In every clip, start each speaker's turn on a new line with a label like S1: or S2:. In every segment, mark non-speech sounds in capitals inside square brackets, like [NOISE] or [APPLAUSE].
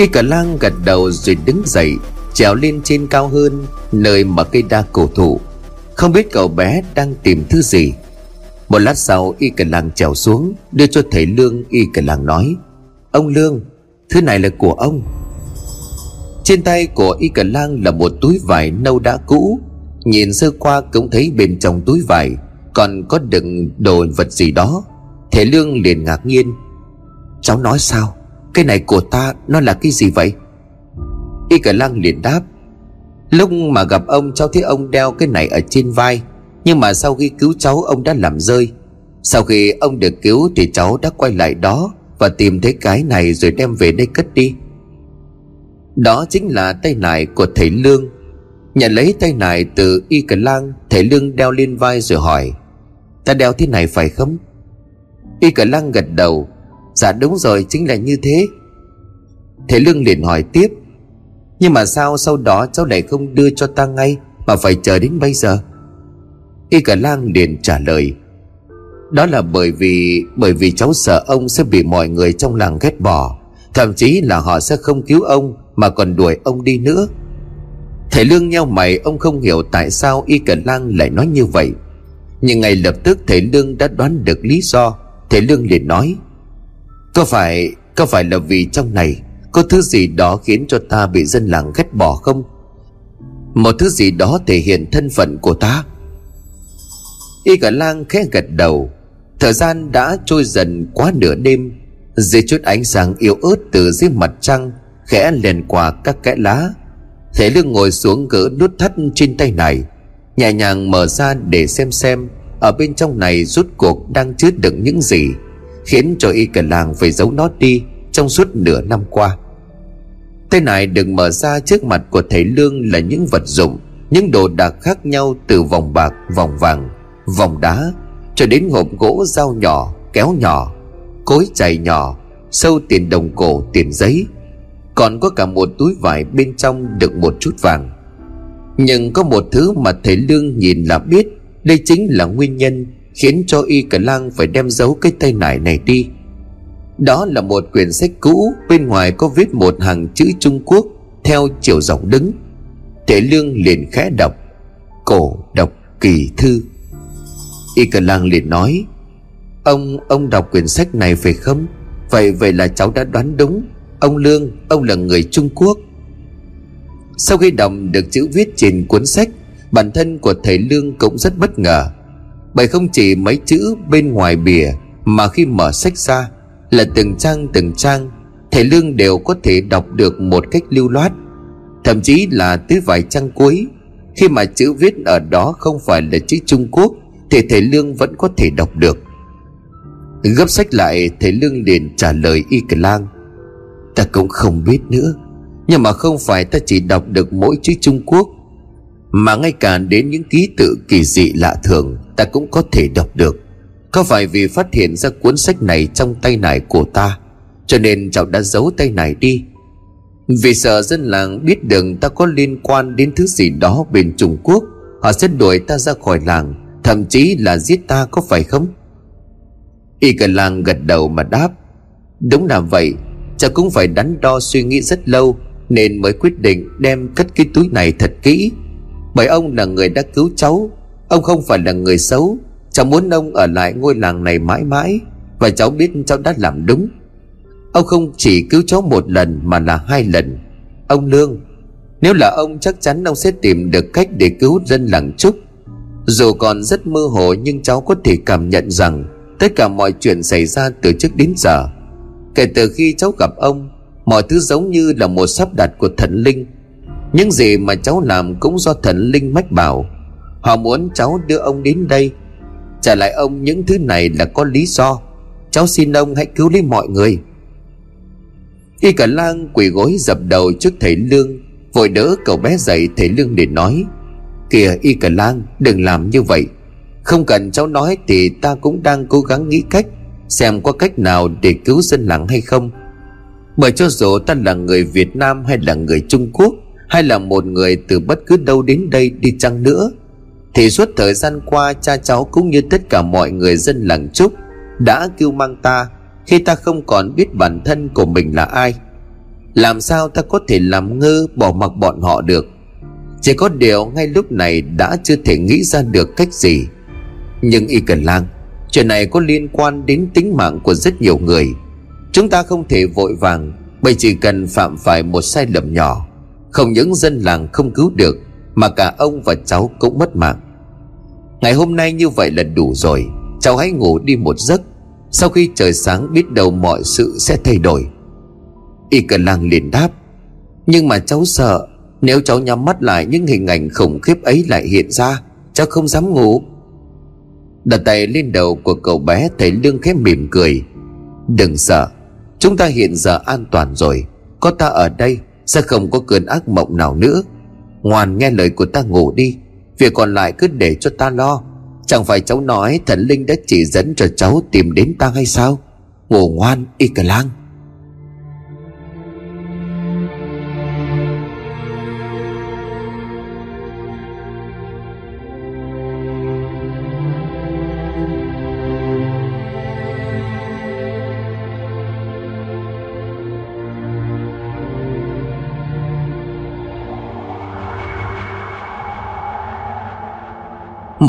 S1: Y cả lang gật đầu rồi đứng dậy, Trèo lên trên cao hơn, Nơi mà cây đa cổ thụ. Không biết cậu bé đang tìm thứ gì. Một lát sau, Y cả lang trèo xuống, Đưa cho thầy Lương, Y cả lang nói, Ông Lương, Thứ này là của ông. Trên tay của Y cả lang là một túi vải nâu đã cũ. Nhìn sơ qua cũng thấy bên trong túi vải Còn có đựng đồ vật gì đó. Thầy Lương liền ngạc nhiên, Cháu nói sao? Cái này của ta, nó là cái gì vậy? Y cả lăng liền đáp, Lúc mà gặp ông, cháu thấy ông đeo cái này ở trên vai, Nhưng mà sau khi cứu cháu, ông đã làm rơi. Sau khi ông được cứu thì cháu đã quay lại đó Và tìm thấy cái này rồi đem về đây cất đi. Đó chính là tay nải của thầy Lương. Nhận lấy tay nải từ Y Cờ Lang Thầy Lương đeo lên vai rồi hỏi, Ta đeo thế này phải không? Y Cờ Lang gật đầu Dạ đúng rồi, chính là như thế. Thế Lương liền hỏi tiếp, Nhưng mà sao sau đó cháu lại không đưa cho ta ngay Mà phải chờ đến bây giờ? Y cả lang liền trả lời, Đó là bởi vì Bởi vì cháu sợ ông sẽ bị mọi người trong làng ghét bỏ, Thậm chí là họ sẽ không cứu ông Mà còn đuổi ông đi nữa. Thầy Lương nhau mày, Ông không hiểu tại sao Y Cẩn Lang lại nói như vậy. Nhưng ngay lập tức thầy Lương đã đoán được lý do. Thầy Lương liền nói có phải Có phải là vì trong này Có thứ gì đó khiến cho ta bị dân làng ghét bỏ không? Một thứ gì đó thể hiện thân phận của ta. Y cả lang khẽ gật đầu. Thời gian đã trôi dần quá nửa đêm. Dưới chút ánh sáng yếu ớt từ dưới mặt trăng Khẽ lèn qua các kẽ lá. Thể lương ngồi xuống gỡ nút thắt trên tay này, Nhẹ nhàng mở ra để xem xem Ở bên trong này rút cuộc đang chứa đựng những gì khiến cho y cả làng phải giấu nó đi trong suốt nửa năm qua. Tay này được mở ra trước mặt của thầy lương là những vật dụng, những đồ đạc khác nhau từ vòng bạc, vòng vàng, vòng đá, cho đến hộp gỗ dao nhỏ, kéo nhỏ, cối chày nhỏ, sâu tiền đồng cổ, tiền giấy. Còn có cả một túi vải bên trong đựng một chút vàng. Nhưng có một thứ mà thầy lương nhìn là biết, đây chính là nguyên nhân khiến cho y cả lang phải đem giấu cái tay nải này đi. Đó là một quyển sách cũ, bên ngoài có viết một hàng chữ trung quốc, theo chiều dọc đứng. Tể lương liền khẽ đọc, cổ đọc kỳ thư. Y cả lang liền nói, ông ông đọc quyển sách này phải không? Vậy vậy là cháu đã đoán đúng. Ông lương, ông là người trung quốc. Sau khi đọc được chữ viết trên cuốn sách, bản thân của thầy lương cũng rất bất ngờ bởi không chỉ mấy chữ bên ngoài bìa, mà khi mở sách ra, là từng trang từng trang, thầy lương đều có thể đọc được một cách lưu loát. Thậm chí là tới vài trang cuối, khi mà chữ viết ở đó không phải là chữ trung quốc, thì thầy lương vẫn có thể đọc được. Gấp sách lại, thầy lương liền trả lời y cờ lang, ta cũng không biết nữa, nhưng mà không phải ta chỉ đọc được mỗi chữ trung quốc, mà ngay cả đến những ký tự kỳ dị lạ thường Ta cũng có thể đọc được. Có phải vì phát hiện ra cuốn sách này Trong tay nải của ta, Cho nên cháu đã giấu tay nải đi? Vì sợ dân làng biết được Ta có liên quan đến thứ gì đó Bên Trung Quốc, Họ sẽ đuổi ta ra khỏi làng, Thậm chí là giết ta có phải không? Y cả làng gật đầu mà đáp, Đúng là vậy Cháu cũng phải đắn đo suy nghĩ rất lâu Nên mới quyết định đem cất cái túi này thật kỹ. Bởi ông là người đã cứu cháu Ông không phải là người xấu. Cháu muốn ông ở lại ngôi làng này mãi mãi, Và cháu biết cháu đã làm đúng. Ông không chỉ cứu cháu một lần, Mà là hai lần. Ông Lương, Nếu là ông chắc chắn ông sẽ tìm được cách để cứu dân làng Trúc. Dù còn rất mơ hồ, Nhưng cháu có thể cảm nhận rằng Tất cả mọi chuyện xảy ra từ trước đến giờ. Kể từ khi cháu gặp ông, Mọi thứ giống như là một sắp đặt của thần linh. Những gì mà cháu làm cũng do thần linh mách bảo. Họ muốn cháu đưa ông đến đây. Trả lại ông những thứ này là có lý do. Cháu xin ông hãy cứu lấy mọi người. Y cả lang quỳ gối dập đầu trước thầy Lương, Vội đỡ cậu bé dậy thầy Lương để nói, Kìa Y cả lang, đừng làm như vậy. Không cần cháu nói thì ta cũng đang cố gắng nghĩ cách, Xem có cách nào để cứu dân làng hay không. Bởi cho dù ta là người Việt Nam hay là người Trung Quốc, hay là một người từ bất cứ đâu đến đây đi chăng nữa thì suốt thời gian qua, cha cháu cũng như tất cả mọi người dân làng trúc đã kêu mang ta khi ta không còn biết bản thân của mình là ai. Làm sao ta có thể làm ngơ bỏ mặc bọn họ được? Chỉ có điều ngay lúc này đã chưa thể nghĩ ra được cách gì. Nhưng y cần lang, Chuyện này có liên quan đến tính mạng của rất nhiều người. Chúng ta không thể vội vàng, Bởi chỉ cần phạm phải một sai lầm nhỏ, Không những dân làng không cứu được mà cả ông và cháu cũng mất mạng. Ngày hôm nay như vậy là đủ rồi. Cháu hãy ngủ đi một giấc. Sau khi trời sáng biết đâu mọi sự sẽ thay đổi. Y cờ lang liền đáp. Nhưng mà cháu sợ, Nếu cháu nhắm mắt lại những hình ảnh khủng khiếp ấy lại hiện ra, Cháu không dám ngủ. Đặt tay lên đầu của cậu bé Thầy Lương khép mỉm cười. Đừng sợ, Chúng ta hiện giờ an toàn rồi. Có ta ở đây, Sẽ không có cơn ác mộng nào nữa. Ngoan nghe lời của ta ngủ đi. Việc còn lại cứ để cho ta lo. Chẳng phải cháu nói thần linh đã chỉ dẫn cho cháu tìm đến ta hay sao? Ngủ ngoan, y cờ lang.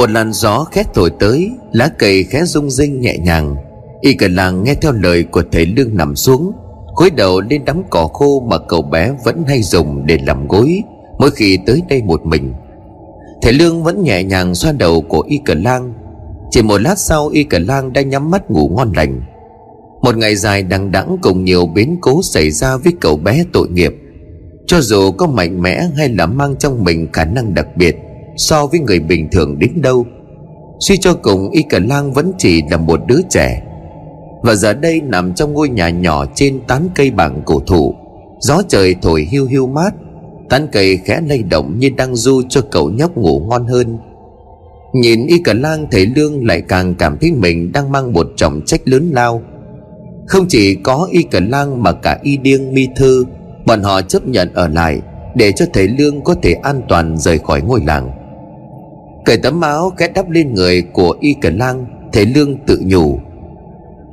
S1: Một làn gió khét thổi tới, Lá cây khẽ rung rinh nhẹ nhàng. Y cả làng nghe theo lời của thầy Lương nằm xuống, cúi đầu lên đám cỏ khô mà cậu bé vẫn hay dùng để làm gối, Mỗi khi tới đây một mình. Thầy Lương vẫn nhẹ nhàng xoa đầu của Y cả Lang Chỉ một lát sau, Y cả Lang đã nhắm mắt ngủ ngon lành. Một ngày dài đằng đẵng cùng nhiều biến cố xảy ra với cậu bé tội nghiệp. Cho dù có mạnh mẽ hay là mang trong mình khả năng đặc biệt so với người bình thường đến đâu. Suy cho cùng, y cả lang vẫn chỉ là một đứa trẻ. Và giờ đây nằm trong ngôi nhà nhỏ trên tán cây bảng cổ thụ. Gió trời thổi hiu hiu mát. Tán cây khẽ lay động như đang du cho cậu nhóc ngủ ngon hơn. Nhìn y cả lang thấy lương lại càng cảm thấy mình đang mang một trọng trách lớn lao. Không chỉ có y cả lang mà cả y điêng, mi thư, bọn họ chấp nhận ở lại để cho thầy lương có thể an toàn rời khỏi ngôi làng. Cởi tấm áo cái đắp lên người của y cờ lang Thầy Lương tự nhủ.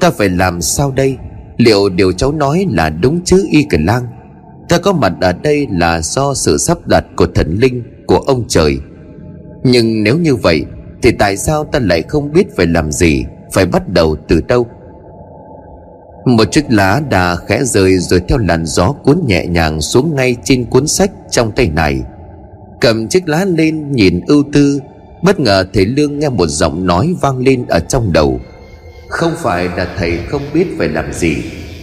S1: Ta phải làm sao đây? Liệu điều cháu nói là đúng chứ, y cờ lang? Ta có mặt ở đây là do sự sắp đặt của thần linh, Của ông trời. Nhưng nếu như vậy, Thì tại sao ta lại không biết phải làm gì, Phải bắt đầu từ đâu? Một chiếc lá đà khẽ rơi Rồi theo làn gió cuốn nhẹ nhàng Xuống ngay trên cuốn sách trong tay này. Cầm chiếc lá lên nhìn ưu tư Bất ngờ thầy Lương nghe một giọng nói vang lên ở trong đầu. Không phải là thầy không biết phải làm gì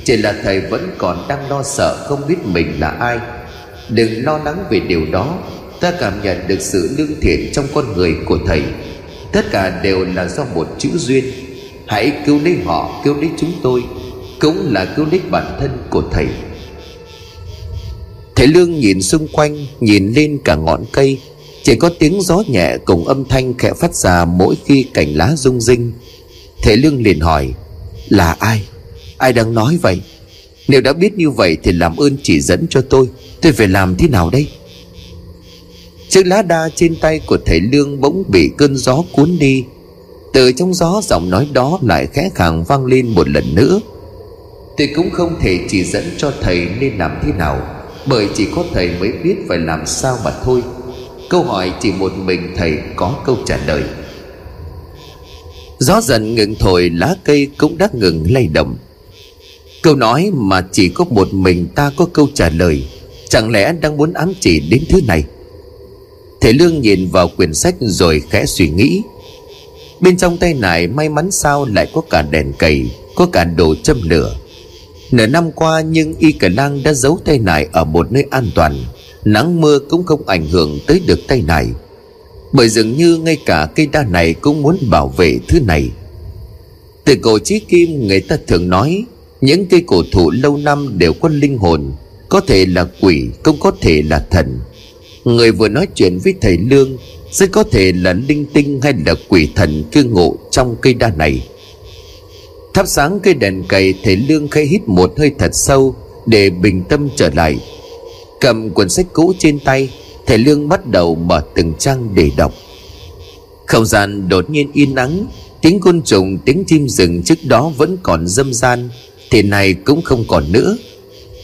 S1: Chỉ là thầy vẫn còn đang lo sợ không biết mình là ai. Đừng lo lắng về điều đó Ta cảm nhận được sự lương thiện trong con người của thầy. Tất cả đều là do một chữ duyên. Hãy cứu lấy họ, cứu lấy chúng tôi Cũng là cứu lấy bản thân của thầy. Thầy Lương nhìn xung quanh Nhìn lên cả ngọn cây chỉ có tiếng gió nhẹ cùng âm thanh khẽ phát ra mỗi khi cành lá rung rinh Thế Lương liền hỏi, Là ai? Ai đang nói vậy? Nếu đã biết như vậy thì làm ơn chỉ dẫn cho tôi Tôi phải làm thế nào đây? Chiếc lá đa trên tay của thầy Lương bỗng bị cơn gió cuốn đi Từ trong gió giọng nói đó lại khẽ khàng vang lên một lần nữa Tôi cũng không thể chỉ dẫn cho thầy nên làm thế nào, Bởi chỉ có thầy mới biết phải làm sao mà thôi Câu hỏi chỉ một mình thầy có câu trả lời. Gió dần ngừng thổi, lá cây cũng đã ngừng lay động. Câu nói mà chỉ có một mình ta có câu trả lời, Chẳng lẽ đang muốn ám chỉ đến thứ này? Thầy Lương nhìn vào quyển sách rồi khẽ suy nghĩ. Bên trong tay này may mắn sao lại có cả đèn cầy, Có cả đồ châm lửa. Nửa năm qua, nhưng Y Cờ Lang đã giấu tay này ở một nơi an toàn. Nắng mưa cũng không ảnh hưởng tới được tay này. Bởi dường như ngay cả cây đa này cũng muốn bảo vệ thứ này. Từ cổ chí kim người ta thường nói, Những cây cổ thụ lâu năm đều có linh hồn, Có thể là quỷ, cũng có thể là thần. Người vừa nói chuyện với thầy Lương Rất có thể là linh tinh hay là quỷ thần cư ngụ trong cây đa này. Thắp sáng cây đèn cầy thầy Lương khẽ hít một hơi thật sâu Để bình tâm trở lại. Cầm cuốn sách cũ trên tay, Thầy Lương bắt đầu mở từng trang để đọc. Không gian đột nhiên yên ắng, Tiếng côn trùng, tiếng chim rừng trước đó vẫn còn dâm gian, Thì này cũng không còn nữa.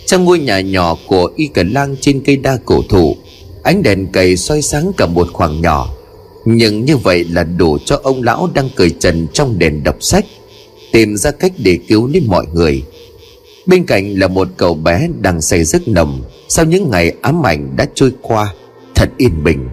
S1: Trong ngôi nhà nhỏ của y cờ lang trên cây đa cổ thụ, ánh đèn cầy soi sáng cả một khoảng nhỏ. Nhưng như vậy là đủ cho ông lão đang cười trần trong đèn đọc sách, tìm ra cách để cứu đến mọi người. Bên cạnh là một cậu bé đang say giấc nồng sau những ngày ám ảnh đã trôi qua thật yên bình.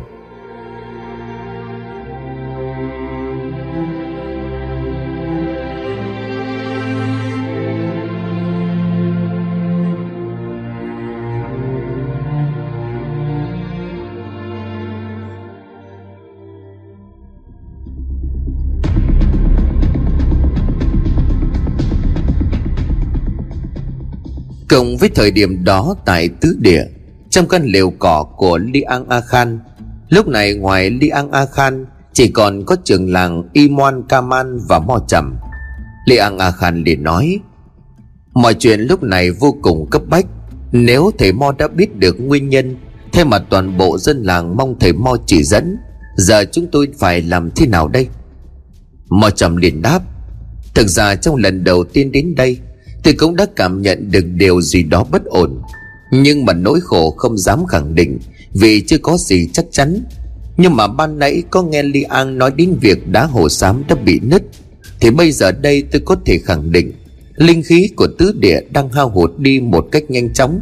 S1: Cộng với thời điểm đó tại tứ địa, Trong căn lều cỏ của Liang A Khan. Lúc này ngoài Liang A Khan, Chỉ còn có trường làng Imoan Kaman và Mo Trầm. Liang A Khan liền nói, Mọi chuyện lúc này vô cùng cấp bách. Nếu thầy Mo đã biết được nguyên nhân Thay mặt toàn bộ dân làng mong thầy Mo chỉ dẫn, Giờ chúng tôi phải làm thế nào đây? Mo Trầm liền đáp, Thực ra trong lần đầu tiên đến đây Tôi cũng đã cảm nhận được điều gì đó bất ổn. Nhưng mà nỗi khổ không dám khẳng định, Vì chưa có gì chắc chắn. Nhưng mà ban nãy có nghe Li An nói đến việc đá hồ xám đã bị nứt. Thì bây giờ đây tôi có thể khẳng định, Linh khí của tứ địa đang hao hụt đi một cách nhanh chóng.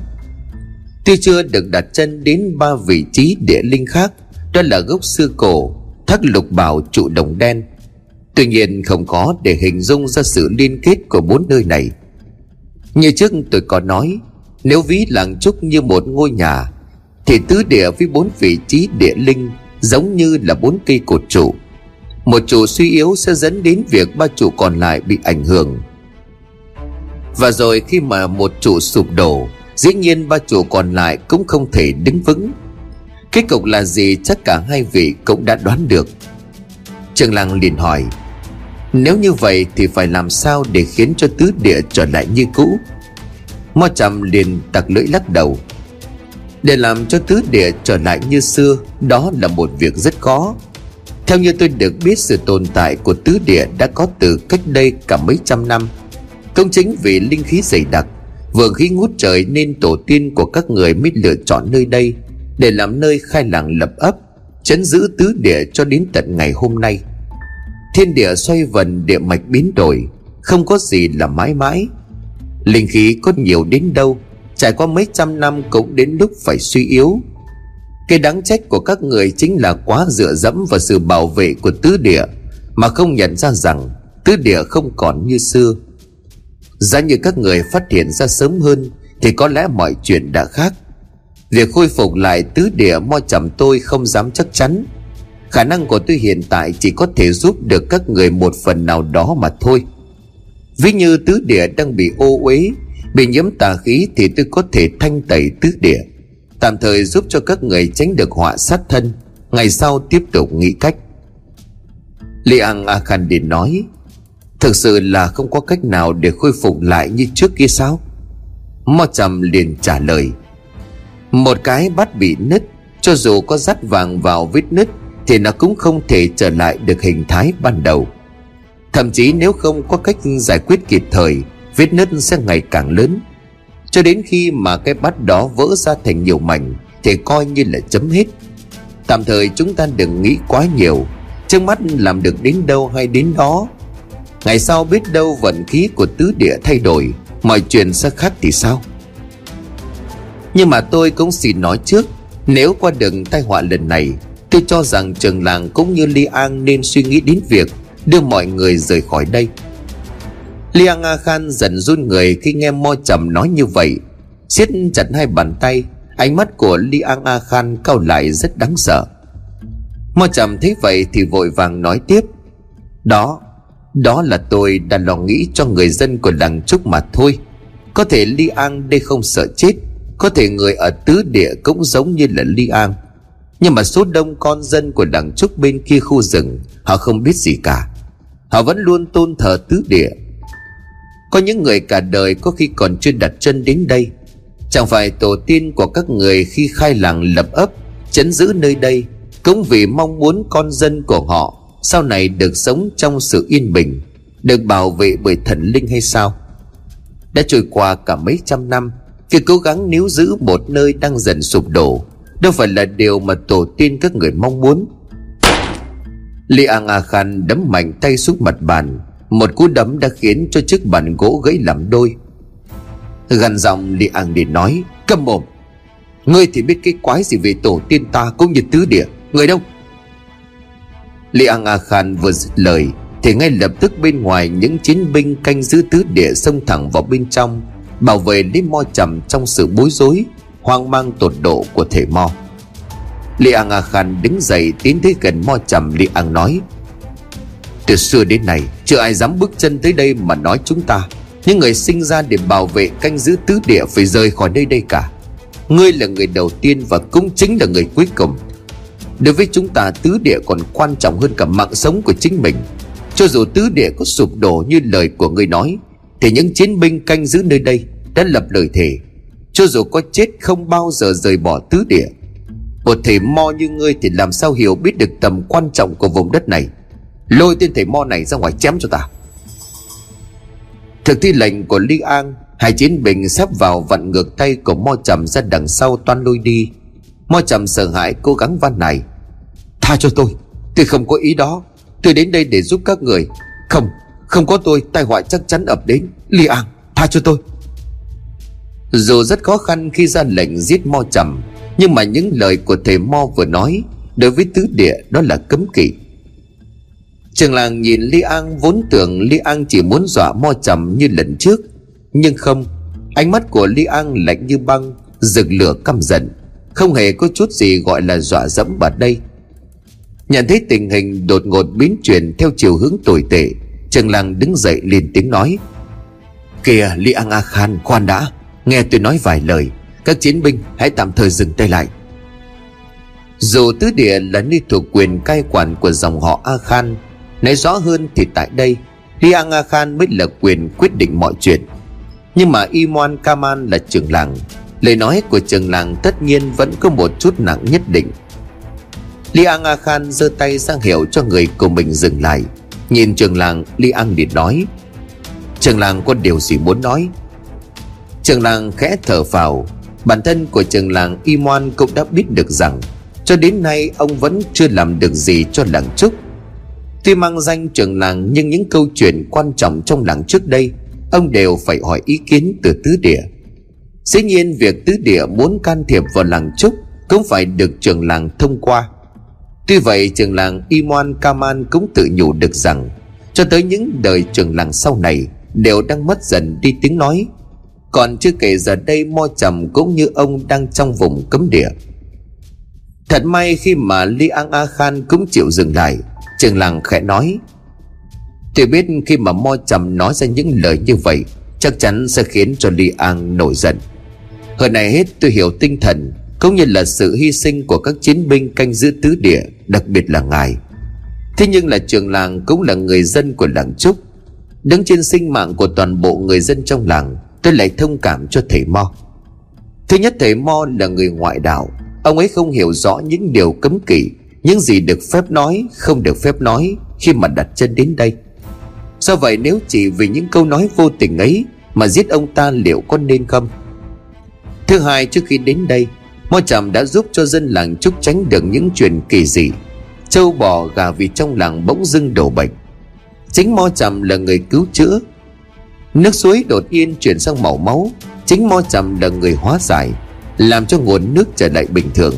S1: Tuy chưa được đặt chân đến ba vị trí địa linh khác, Đó là gốc xưa cổ, Thác lục bảo trụ đồng đen. Tuy nhiên không có để hình dung ra sự liên kết của bốn nơi này như trước tôi có nói, Nếu ví làng trúc như một ngôi nhà, Thì tứ địa với bốn vị trí địa linh Giống như là bốn cây cột trụ. Một trụ suy yếu sẽ dẫn đến việc ba trụ còn lại bị ảnh hưởng. Và rồi khi mà một trụ sụp đổ, Dĩ nhiên ba trụ còn lại cũng không thể đứng vững. Kết cục là gì chắc cả hai vị cũng đã đoán được. Trường Lăng liền hỏi nếu như vậy thì phải làm sao để khiến cho tứ địa trở lại như cũ? Mo trầm liền tặc lưỡi lắc đầu. Để làm cho tứ địa trở lại như xưa, Đó là một việc rất khó. Theo như tôi được biết, sự tồn tại của tứ địa đã có từ cách đây cả mấy trăm năm. Công chính vì linh khí dày đặc Vượng khí ngút trời nên tổ tiên của các người mới lựa chọn nơi đây, Để làm nơi khai làng lập ấp, Chấn giữ tứ địa cho đến tận ngày hôm nay. Thiên địa xoay vần, địa mạch biến đổi, Không có gì là mãi mãi. Linh khí có nhiều đến đâu, Trải qua mấy trăm năm cũng đến lúc phải suy yếu. Cái đáng trách của các người chính là quá dựa dẫm vào sự bảo vệ của tứ địa, Mà không nhận ra rằng tứ địa không còn như xưa. Giá như các người phát hiện ra sớm hơn, Thì có lẽ mọi chuyện đã khác. Việc khôi phục lại tứ địa mo chậm tôi không dám chắc chắn. Khả năng của tôi hiện tại chỉ có thể giúp được các người một phần nào đó mà thôi. Ví như tứ địa đang bị ô uế, Bị nhiễm tà khí thì tôi có thể thanh tẩy tứ địa, Tạm thời giúp cho các người tránh được họa sát thân. Ngày sau tiếp tục nghĩ cách. Li Ang A Khan Din nói, Thực sự là không có cách nào để khôi phục lại như trước kia sao? Mo Trầm liền trả lời, Một cái bát bị nứt, Cho dù có dắt vàng vào vết nứt thì nó cũng không thể trở lại được hình thái ban đầu. Thậm chí nếu không có cách giải quyết kịp thời, vết nứt sẽ ngày càng lớn. Cho đến khi mà cái bát đó vỡ ra thành nhiều mảnh, thì coi như là chấm hết. Tạm thời chúng ta đừng nghĩ quá nhiều. Trước mắt làm được đến đâu hay đến đó, ngày sau biết đâu vận khí của tứ địa thay đổi, mọi chuyện sẽ khác thì sao? Nhưng mà tôi cũng xin nói trước, nếu qua đường tai họa lần này Tôi cho rằng trường làng cũng như Li An nên suy nghĩ đến việc đưa mọi người rời khỏi đây. Liang A Khan dần run người khi nghe Mo Trầm nói như vậy. Siết chặt hai bàn tay, Ánh mắt của Liang A Khan cao lại rất đáng sợ. Mo Trầm thấy vậy thì vội vàng nói tiếp. Đó Đó là tôi đã lo nghĩ cho người dân của làng Trúc mà thôi. Có thể Li An đây không sợ chết, Có thể người ở tứ địa cũng giống như là Li An nhưng mà số đông con dân của đảng trúc bên kia khu rừng, Họ không biết gì cả. Họ vẫn luôn tôn thờ tứ địa. Có những người cả đời có khi còn chưa đặt chân đến đây. Chẳng phải tổ tiên của các người khi khai làng lập ấp, Chấn giữ nơi đây, Cũng vì mong muốn con dân của họ Sau này được sống trong sự yên bình, Được bảo vệ bởi thần linh hay sao? Đã trôi qua cả mấy trăm năm, Việc cố gắng níu giữ một nơi đang dần sụp đổ Đâu phải là điều mà tổ tiên các người mong muốn. Li Ang A Khan đấm mạnh tay xuống mặt bàn. Một cú đấm đã khiến cho chiếc bàn gỗ gãy làm đôi. Gần giọng Li Ang để nói câm mồm. Ngươi thì biết cái quái gì về tổ tiên ta cũng như tứ địa. Người đâu? Li Ang A Khan vừa dứt lời, Thì ngay lập tức bên ngoài những chiến binh canh giữ tứ địa xông thẳng vào bên trong, Bảo vệ lấy mo trầm trong sự bối rối. Hoang mang tột độ của thể mo. Li Ang A Khan đứng dậy tiến tới gần mo trầm Li Ang nói, Từ xưa đến nay, Chưa ai dám bước chân tới đây mà nói chúng ta. Những người sinh ra để bảo vệ canh giữ tứ địa Phải rời khỏi nơi đây cả. Ngươi là người đầu tiên và cũng chính là người cuối cùng. Đối với chúng ta, tứ địa còn quan trọng hơn cả mạng sống của chính mình. Cho dù tứ địa có sụp đổ như lời của ngươi nói, Thì những chiến binh canh giữ nơi đây đã lập lời thề. Cho dù có chết không bao giờ rời bỏ tứ địa, Một thầy mo như ngươi thì làm sao hiểu biết được tầm quan trọng của vùng đất này? Lôi tên thầy mo này ra ngoài chém cho ta. Thực thi lệnh của Lý An, Hai chiến binh sắp vào vặn ngược tay của Mo Trầm ra đằng sau toan lôi đi. Mo Trầm sợ hãi cố gắng van này Tha cho tôi Tôi không có ý đó. Tôi đến đây để giúp các người. Không Không có tôi, tai họa chắc chắn ập đến. Li An, Tha cho tôi. Dù rất khó khăn khi ra lệnh giết Mo Trầm, Nhưng mà những lời của thầy Mo vừa nói Đối với tứ địa đó là cấm kỵ. Trường làng nhìn Li An vốn tưởng Li An chỉ muốn dọa Mo Trầm như lần trước, nhưng không, Ánh mắt của Li An lạnh như băng, Rực lửa căm giận, Không hề có chút gì gọi là dọa dẫm vào đây. Nhận thấy tình hình đột ngột biến chuyển Theo chiều hướng tồi tệ Trần Lăng đứng dậy lên tiếng nói, Kìa Li An A Khan khoan đã Nghe tôi nói vài lời, Các chiến binh hãy tạm thời dừng tay lại. Dù tứ địa là nơi thuộc quyền cai quản của dòng họ A Khan, Nói rõ hơn thì tại đây Liang A Khan mới là quyền quyết định mọi chuyện. Nhưng mà Imon Kaman là trưởng làng, Lời nói của trường làng tất nhiên vẫn có một chút nặng nhất định. Liang A Khan giơ tay sang hiệu cho người của mình dừng lại. Nhìn trường làng Liang liền nói Trường làng có điều gì muốn nói? Trường làng khẽ thở phào. Bản thân của trường làng Imon cũng đã biết được rằng, Cho đến nay ông vẫn chưa làm được gì cho làng Trúc Tuy mang danh trường làng, nhưng những câu chuyện quan trọng trong làng trước đây, ông đều phải hỏi ý kiến từ tứ địa. Dĩ nhiên, việc tứ địa muốn can thiệp vào làng trúc cũng phải được trường làng thông qua. Tuy vậy, trường làng iman kaman cũng tự nhủ được rằng, cho tới những đời trường làng sau này, đều đang mất dần đi tiếng nói còn chưa kể giờ đây mo trầm cũng như ông đang trong vùng cấm địa. Thật may khi mà li an a khan cũng chịu dừng lại, trường làng khẽ nói, Tôi biết khi mà Mo Trầm nói ra những lời như vậy, Chắc chắn sẽ khiến cho Li An nổi giận. Hơn này hết, tôi hiểu tinh thần, Cũng như là sự hy sinh của các chiến binh canh giữ tứ địa, Đặc biệt là ngài. Thế nhưng là trường làng cũng là người dân của làng Trúc, Đứng trên sinh mạng của toàn bộ người dân trong làng. Tôi lại thông cảm cho thầy Mo. Thứ nhất, thầy Mo là người ngoại đạo. Ông ấy không hiểu rõ những điều cấm kỵ, Những gì được phép nói, Không được phép nói Khi mà đặt chân đến đây. Do vậy, nếu chỉ vì những câu nói vô tình ấy Mà giết ông ta, liệu có nên không? Thứ hai, trước khi đến đây, Mo Trầm đã giúp cho dân làng Trúc tránh được những chuyện kỳ dị. Châu bò gà vịt trong làng bỗng dưng đổ bệnh. Chính Mo Trầm là người cứu chữa Nước suối đột nhiên chuyển sang màu máu, Chính Mo Trầm là người hóa giải, Làm cho nguồn nước trở lại bình thường.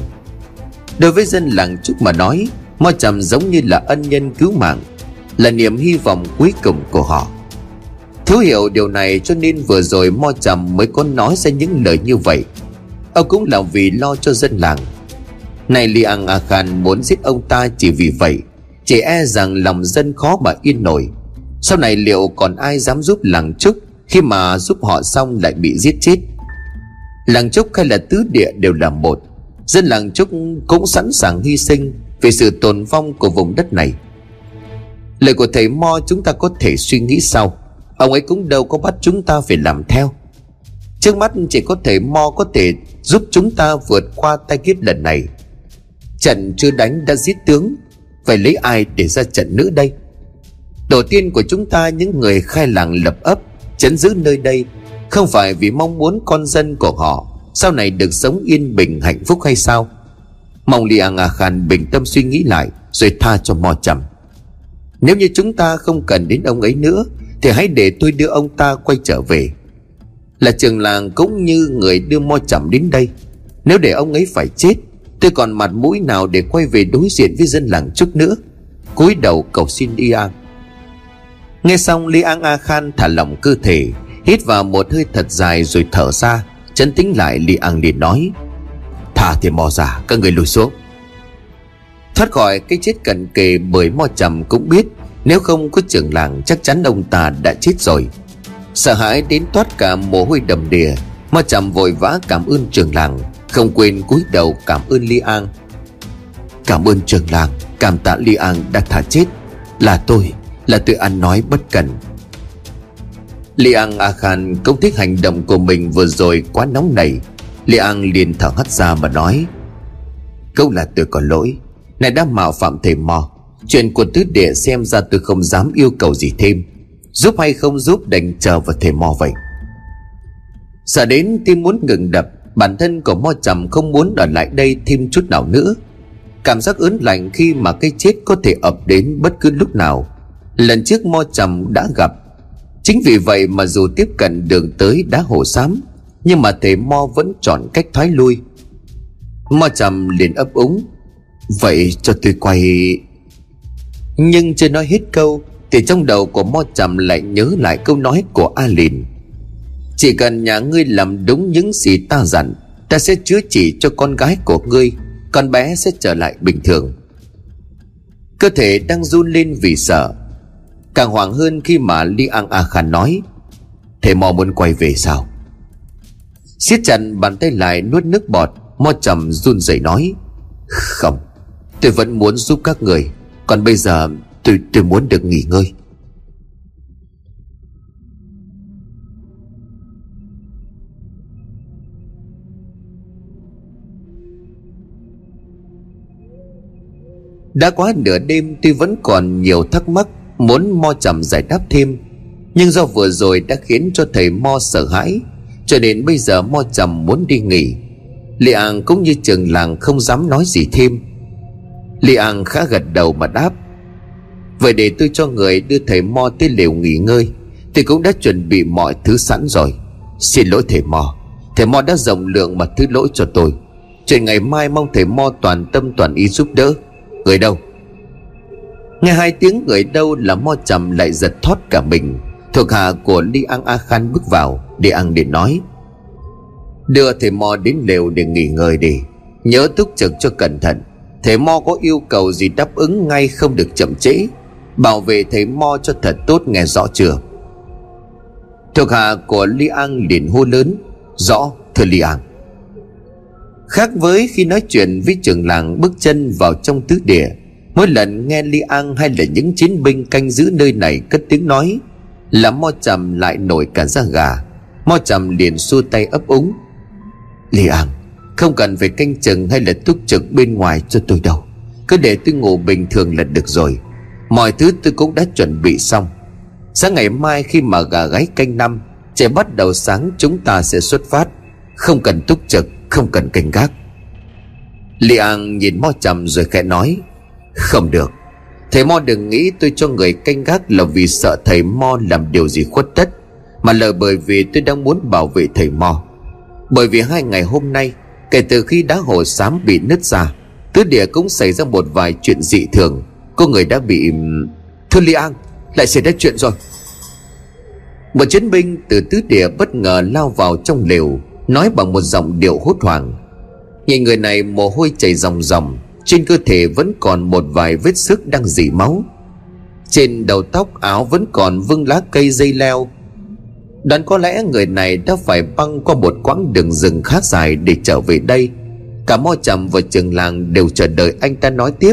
S1: Đối với dân làng Trúc mà nói, Mo Trầm giống như là ân nhân cứu mạng, là niềm hy vọng cuối cùng của họ. Thấu hiểu điều này cho nên vừa rồi mo trầm mới có nói ra những lời như vậy. Ông cũng là vì lo cho dân làng. Này li ang a khan muốn giết ông ta chỉ vì vậy, chỉ e rằng lòng dân khó mà yên nổi sau này liệu còn ai dám giúp làng trúc khi mà giúp họ xong lại bị giết chết? Làng trúc hay là tứ địa đều là một. Dân làng trúc cũng sẵn sàng hy sinh vì sự tồn vong của vùng đất này. Lời của thầy Mo chúng ta có thể suy nghĩ sau. Ông ấy cũng đâu có bắt chúng ta phải làm theo. Trước mắt chỉ có thầy Mo có thể giúp chúng ta vượt qua tay kiếp lần này. Trận chưa đánh đã giết tướng. Phải lấy ai để ra trận nữa đây? Đầu tiên của chúng ta, những người khai làng lập ấp, Chấn giữ nơi đây, Không phải vì mong muốn con dân của họ Sau này được sống yên bình, hạnh phúc hay sao? Mong Liang A Khan bình tâm suy nghĩ lại, Rồi tha cho Mo Trầm. Nếu như chúng ta không cần đến ông ấy nữa, Thì hãy để tôi đưa ông ta quay trở về. Là trường làng cũng như người đưa Mo Trầm đến đây. Nếu để ông ấy phải chết, Tôi còn mặt mũi nào để quay về đối diện với dân làng chút nữa? Cúi đầu cầu xin Liang Nghe xong Liang A Khan thả lỏng cơ thể, Hít vào một hơi thật dài rồi thở ra. Chấn tĩnh lại Liang liền nói, Thả thì mò giả các người lùi xuống. Thoát khỏi cái chết cận kề bởi mò trầm cũng biết, Nếu không có trưởng làng, chắc chắn ông ta đã chết rồi. Sợ hãi đến toát cả mồ hôi đầm đìa mò trầm vội vã cảm ơn trưởng làng, Không quên cúi đầu cảm ơn Li An. Cảm ơn trưởng làng, Cảm tạ Li An đã thả chết. Là tôi là tự ăn nói bất cần. Li An A Khan không thích hành động của mình vừa rồi quá nóng nảy. Li An liền thở hắt ra mà nói Câu là tôi có lỗi. Này đã mạo phạm thầy mò Chuyện của tứ đệ xem ra tôi không dám yêu cầu gì thêm. Giúp hay không giúp đành chờ vào thầy mò vậy. Sợ đến tim muốn ngừng đập, Bản thân của mo trầm không muốn ở lại đây thêm chút nào nữa. Cảm giác ớn lạnh khi mà cái chết có thể ập đến bất cứ lúc nào. Lần trước mo trầm đã gặp. Chính vì vậy mà dù tiếp cận đường tới đá hồ xám Nhưng mà thầy mo vẫn chọn cách thoái lui. Mo trầm liền ấp úng, Vậy cho tôi quay. Nhưng chưa nói hết câu, Thì trong đầu của mo trầm lại nhớ lại câu nói của A Lìn Chỉ cần nhà ngươi làm đúng những gì ta dặn, Ta sẽ chữa trị cho con gái của ngươi, Con bé sẽ trở lại bình thường. Cơ thể đang run lên vì sợ Càng hoảng hơn khi mà Li An A Khan nói, Thầy mò muốn quay về sao? Siết chặt bàn tay lại, nuốt nước bọt, Mo trầm run rẩy nói, Không, Tôi vẫn muốn giúp các người, Còn bây giờ tôi tôi muốn được nghỉ ngơi. Đã quá nửa đêm tôi vẫn còn nhiều thắc mắc Muốn Mo trầm giải đáp thêm. Nhưng do vừa rồi đã khiến cho thầy Mo sợ hãi, Cho nên bây giờ Mo trầm muốn đi nghỉ. Li An cũng như trường làng không dám nói gì thêm. Li An khá gật đầu mà đáp, Vậy để tôi cho người đưa thầy Mo tới lều nghỉ ngơi, Thì cũng đã chuẩn bị mọi thứ sẵn rồi. Xin lỗi thầy Mo Thầy Mo đã rộng lượng mà thứ lỗi cho tôi. Chuyện ngày mai mong thầy Mo toàn tâm toàn ý giúp đỡ. Người đâu? Nghe hai tiếng người đâu là Mo trầm lại giật thoát cả mình. Thuộc hạ của Li An A Khan bước vào Để ăn để nói, Đưa thầy Mo đến lều để nghỉ ngơi đi. Nhớ túc trực cho cẩn thận. Thầy Mo có yêu cầu gì đáp ứng ngay không được chậm trễ. Bảo vệ thầy Mo cho thật tốt nghe rõ chưa? Thuộc hạ của Li An liền hô lớn, Rõ, thưa Li An Khác với khi nói chuyện với trưởng làng bước chân vào trong tứ địa Mỗi lần nghe Li An hay là những chiến binh canh giữ nơi này cất tiếng nói, Là Mo Trầm lại nổi cả da gà. Mo Trầm liền xua tay ấp úng. Li An Không cần phải canh chừng hay là túc trực bên ngoài cho tôi đâu. Cứ để tôi ngủ bình thường là được rồi. Mọi thứ tôi cũng đã chuẩn bị xong. Sáng ngày mai khi mà gà gáy canh năm, Trẻ bắt đầu sáng chúng ta sẽ xuất phát. Không cần túc trực, Không cần canh gác. Li An nhìn Mo Trầm rồi khẽ nói không được. Thầy Mo đừng nghĩ tôi cho người canh gác là vì sợ thầy Mo làm điều gì khuất tất, Mà là bởi vì tôi đang muốn bảo vệ thầy Mo. Bởi vì hai ngày hôm nay, Kể từ khi đá hồ xám bị nứt ra Tứ địa cũng xảy ra một vài chuyện dị thường. Có người đã bị Thưa Li An, Lại xảy ra chuyện rồi. Một chiến binh từ tứ địa bất ngờ lao vào trong lều, Nói bằng một giọng điệu hốt hoảng. Nhìn người này mồ hôi chảy ròng ròng trên cơ thể vẫn còn một vài vết sức đang dỉ máu. Trên đầu tóc áo vẫn còn vương lá cây dây leo. Đoán có lẽ người này đã phải băng qua một quãng đường rừng khá dài để trở về đây. Cả mo trầm và trường làng đều chờ đợi anh ta nói tiếp.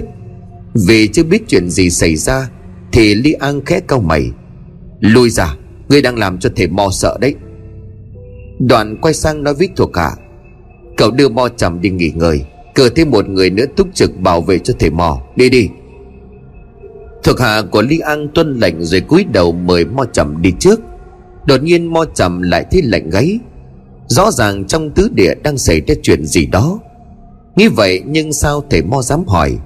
S1: Vì chưa biết chuyện gì xảy ra, Thì Li An khẽ cau mày. Lui ra, Ngươi đang làm cho thể mo sợ đấy. Đoàn quay sang nói với thuộc hạ, Cậu đưa mo trầm đi nghỉ ngơi cử thêm một người nữa túc trực bảo vệ cho thầy mò. Đi đi. Thuộc hạ của Lý An tuân lệnh rồi cúi đầu mời mo trầm đi trước. Đột nhiên mo trầm lại thấy lạnh gáy. Rõ ràng trong tứ địa đang xảy ra chuyện gì đó. Nghĩ vậy nhưng sao thầy mo dám hỏi?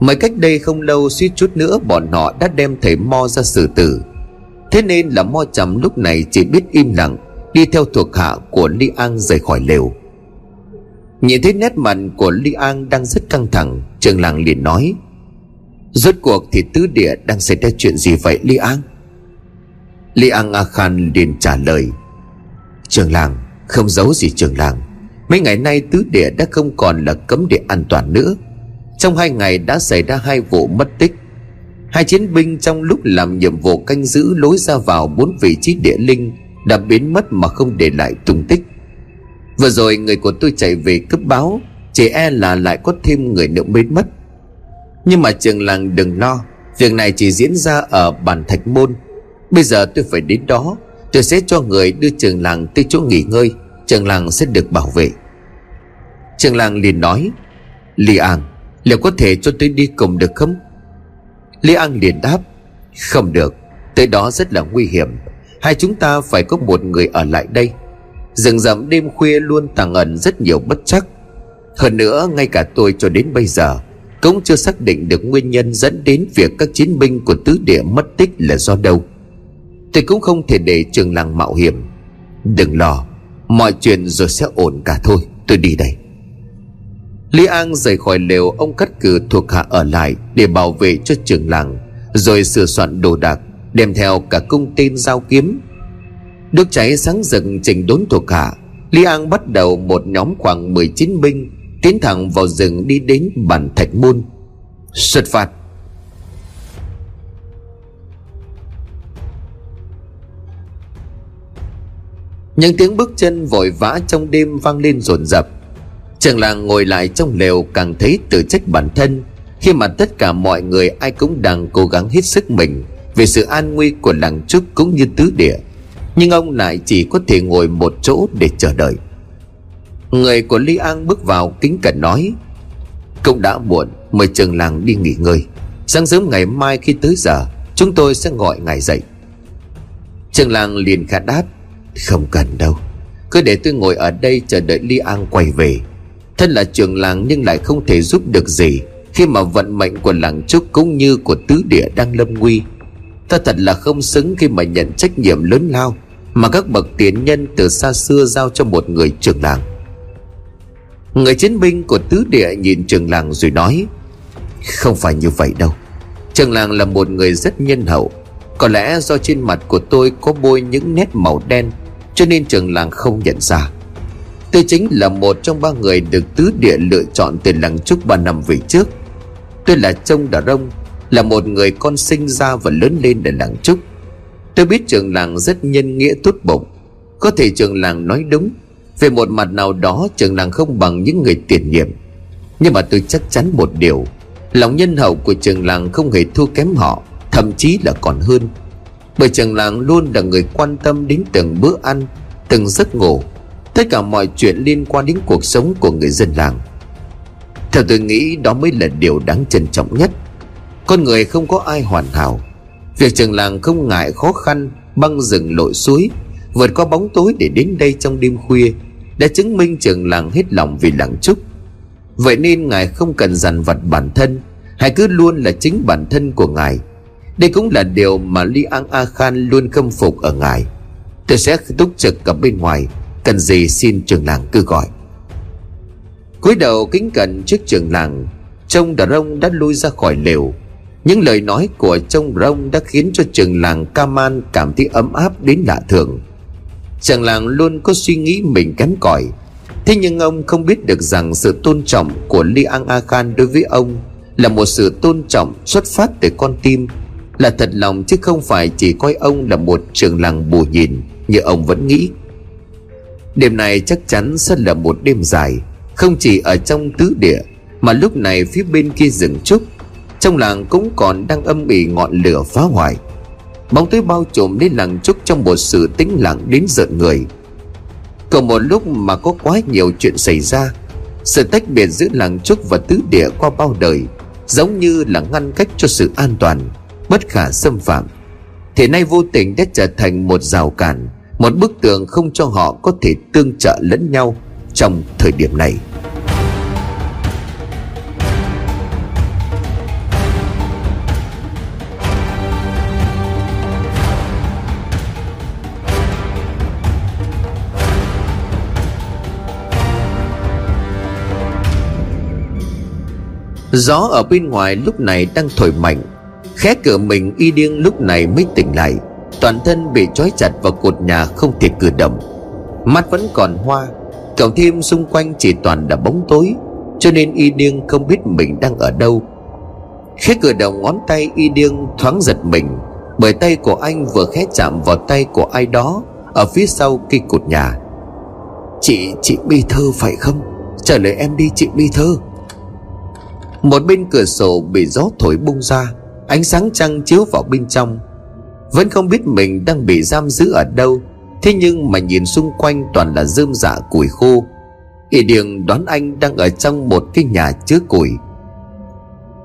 S1: Mới cách đây không lâu suýt chút nữa bọn họ đã đem thầy mo ra xử tử. Thế nên là mo trầm lúc này chỉ biết im lặng, Đi theo thuộc hạ của lý An rời khỏi lều. Nhìn thấy nét mặt của Li An đang rất căng thẳng, Trường làng liền nói, Rốt cuộc thì tứ địa đang xảy ra chuyện gì vậy, Li An? Li An A Khan liền trả lời, Trường làng, không giấu gì trường làng. Mấy ngày nay tứ địa đã không còn là cấm địa an toàn nữa. Trong hai ngày đã xảy ra hai vụ mất tích. Hai chiến binh trong lúc làm nhiệm vụ canh giữ lối ra vào bốn vị trí địa linh Đã biến mất mà không để lại tung tích. Vừa rồi người của tôi chạy về cấp báo, Chỉ e là lại có thêm người nữa biến mất. Nhưng mà trường làng đừng lo, Việc này chỉ diễn ra ở bản thạch môn. Bây giờ tôi phải đến đó, Tôi sẽ cho người đưa trường làng tới chỗ nghỉ ngơi, Trường làng sẽ được bảo vệ. Trường làng liền nói lý An Liệu có thể cho tôi đi cùng được không? Lý An liền đáp, Không được, Tới đó rất là nguy hiểm. Hai chúng ta phải có một người ở lại đây. Rừng rậm đêm khuya luôn tàng ẩn rất nhiều bất chắc. Hơn nữa, ngay cả tôi cho đến bây giờ Cũng chưa xác định được nguyên nhân dẫn đến việc các chiến binh của tứ địa mất tích là do đâu. Tôi cũng không thể để trường làng mạo hiểm. Đừng lo, Mọi chuyện rồi sẽ ổn cả thôi. Tôi đi đây. Lý An rời khỏi lều, Ông cắt cử thuộc hạ ở lại Để bảo vệ cho trường làng, Rồi sửa soạn đồ đạc, Đem theo cả cung tên dao kiếm Đốt cháy sáng rực trình đốn thuộc hạ. Li An bắt đầu một nhóm khoảng 19 binh Tiến thẳng vào rừng đi đến bản thạch môn. Xuất phạt Những tiếng bước chân vội vã trong đêm vang lên rồn rập. Trường làng ngồi lại trong lều càng thấy tự trách bản thân. Khi mà tất cả mọi người ai cũng đang cố gắng hết sức mình Về sự an nguy của làng trúc cũng như tứ địa. Nhưng ông lại chỉ có thể ngồi một chỗ để chờ đợi. Người của Lý An bước vào kính cẩn nói, Cũng đã muộn, Mời trường làng đi nghỉ ngơi. Sáng sớm ngày mai khi tới giờ, Chúng tôi sẽ gọi ngài dậy. Trường làng liền khả đáp, không cần đâu. Cứ để tôi ngồi ở đây chờ đợi Li An quay về. Thân là trường làng nhưng lại không thể giúp được gì Khi mà vận mệnh của làng Trúc cũng như của tứ địa đang lâm nguy. Ta thật là không xứng khi mà nhận trách nhiệm lớn lao Mà các bậc tiền nhân từ xa xưa giao cho một người trường làng. Người chiến binh của tứ địa nhìn trường làng rồi nói, Không phải như vậy đâu. Trường làng là một người rất nhân hậu. Có lẽ do trên mặt của tôi có bôi những nét màu đen, cho nên trường làng không nhận ra. Tôi chính là một trong ba người được tứ địa lựa chọn từ làng trúc ba năm về trước. Tôi là Trông Đà Rông là một người con sinh ra và lớn lên ở làng trúc Tôi biết trường làng rất nhân nghĩa tốt bụng. Có thể trường làng nói đúng. Về một mặt nào đó, trường làng không bằng những người tiền nhiệm. Nhưng mà tôi chắc chắn một điều. Lòng nhân hậu của trường làng không hề thua kém họ, Thậm chí là còn hơn. Bởi trường làng luôn là người quan tâm đến từng bữa ăn, từng giấc ngủ, tất cả mọi chuyện liên quan đến cuộc sống của người dân làng. Theo tôi nghĩ, đó mới là điều đáng trân trọng nhất con người không có ai hoàn hảo. Việc trường làng không ngại khó khăn, băng rừng lội suối, vượt qua bóng tối để đến đây trong đêm khuya, đã chứng minh trường làng hết lòng vì làng trúc. Vậy nên ngài không cần dằn vặt bản thân, hãy cứ luôn là chính bản thân của ngài. Đây cũng là điều mà Li An A Khan luôn khâm phục ở ngài. Tôi sẽ túc trực ở bên ngoài, Cần gì xin trường làng cứ gọi. Cúi đầu kính cẩn trước trường làng, Trông Đà Rông đã lui ra khỏi lều. Những lời nói của trông Rông đã khiến cho trường làng Kaman cảm thấy ấm áp đến lạ thường. Trường làng luôn có suy nghĩ mình kém cỏi. Thế nhưng ông không biết được rằng sự tôn trọng của Li An A Khan đối với ông Là một sự tôn trọng xuất phát từ con tim, là thật lòng chứ không phải chỉ coi ông là một trường làng bù nhìn như ông vẫn nghĩ. Đêm này chắc chắn sẽ là một đêm dài, không chỉ ở trong tứ địa, mà lúc này phía bên kia rừng trúc trong làng cũng còn đang âm ỉ ngọn lửa phá hoại. Bóng tối bao trùm đến làng trúc trong một sự tĩnh lặng đến giận người. Còn một lúc mà có quá nhiều chuyện xảy ra, sự tách biệt giữa làng trúc và tứ địa qua bao đời giống như là ngăn cách cho sự an toàn, bất khả xâm phạm. Thì nay vô tình đã trở thành một rào cản, Một bức tường không cho họ có thể tương trợ lẫn nhau Trong thời điểm này. Gió ở bên ngoài lúc này đang thổi mạnh. Khẽ cửa mình y điên lúc này mới tỉnh lại. Toàn thân bị trói chặt vào cột nhà không thể cử động. Mắt vẫn còn hoa. Cộng thêm xung quanh chỉ toàn là bóng tối Cho nên y điên không biết mình đang ở đâu. Khẽ cử động ngón tay y điên thoáng giật mình Bởi tay của anh vừa khẽ chạm vào tay của ai đó Ở phía sau cây cột nhà. Chị, chị Bi Thơ phải không? Trả lời em đi chị Bi Thơ một bên cửa sổ bị gió thổi bung ra, Ánh sáng trăng chiếu vào bên trong. Vẫn không biết mình đang bị giam giữ ở đâu, Thế nhưng mà nhìn xung quanh toàn là rơm dạ củi khô. Y Điền đoán anh đang ở trong một cái nhà chứa củi.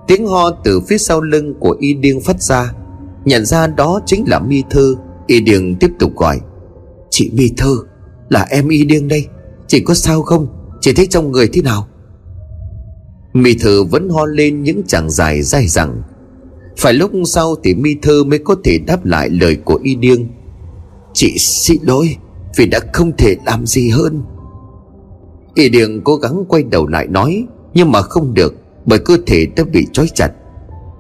S1: Tiếng ho từ phía sau lưng của Y Điên phát ra, Nhận ra đó chính là Mi Thư Y Điền tiếp tục gọi, Chị Mi Thư Là em Y Điên đây, Chị có sao không? Chị thấy trong người thế nào? Mi Thơ vẫn ho lên những chàng dài dai dẳng. Phải lúc sau thì Mi Thơ mới có thể đáp lại lời của Y Điêng. Chị xin lỗi Vì đã không thể làm gì hơn. Y Điêng cố gắng quay đầu lại nói Nhưng mà không được Bởi cơ thể đã bị trói chặt.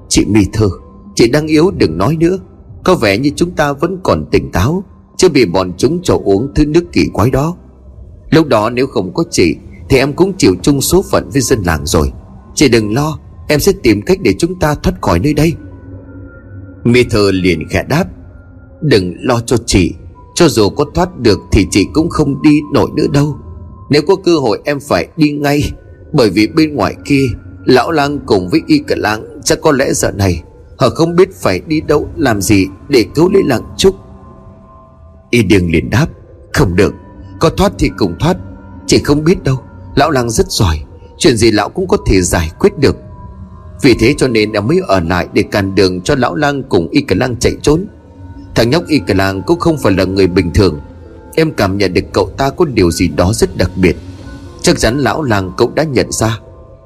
S1: Chị Mi Thơ, Chị đang yếu đừng nói nữa. Có vẻ như chúng ta vẫn còn tỉnh táo Chưa bị bọn chúng cho uống thứ nước kỳ quái đó. Lúc đó nếu không có chị Thì em cũng chịu chung số phận với dân làng rồi. Chị đừng lo, Em sẽ tìm cách để chúng ta thoát khỏi nơi đây. Mi thơ liền khẽ đáp, Đừng lo cho chị, Cho dù có thoát được Thì chị cũng không đi nổi nữa đâu. Nếu có cơ hội em phải đi ngay, Bởi vì bên ngoài kia, Lão lang cùng với y cả lang Chắc có lẽ giờ này, Họ không biết phải đi đâu làm gì Để cứu lấy lặng trúc. Y điên liền đáp, Không được, Có thoát thì cùng thoát, Chị không biết đâu, Lão lang rất giỏi Chuyện gì lão cũng có thể giải quyết được. Vì thế cho nên em mới ở lại Để cản đường cho lão lang cùng y cả lang chạy trốn. Thằng nhóc y cả lang cũng không phải là người bình thường. Em cảm nhận được cậu ta có điều gì đó rất đặc biệt. Chắc chắn lão làng cậu đã nhận ra.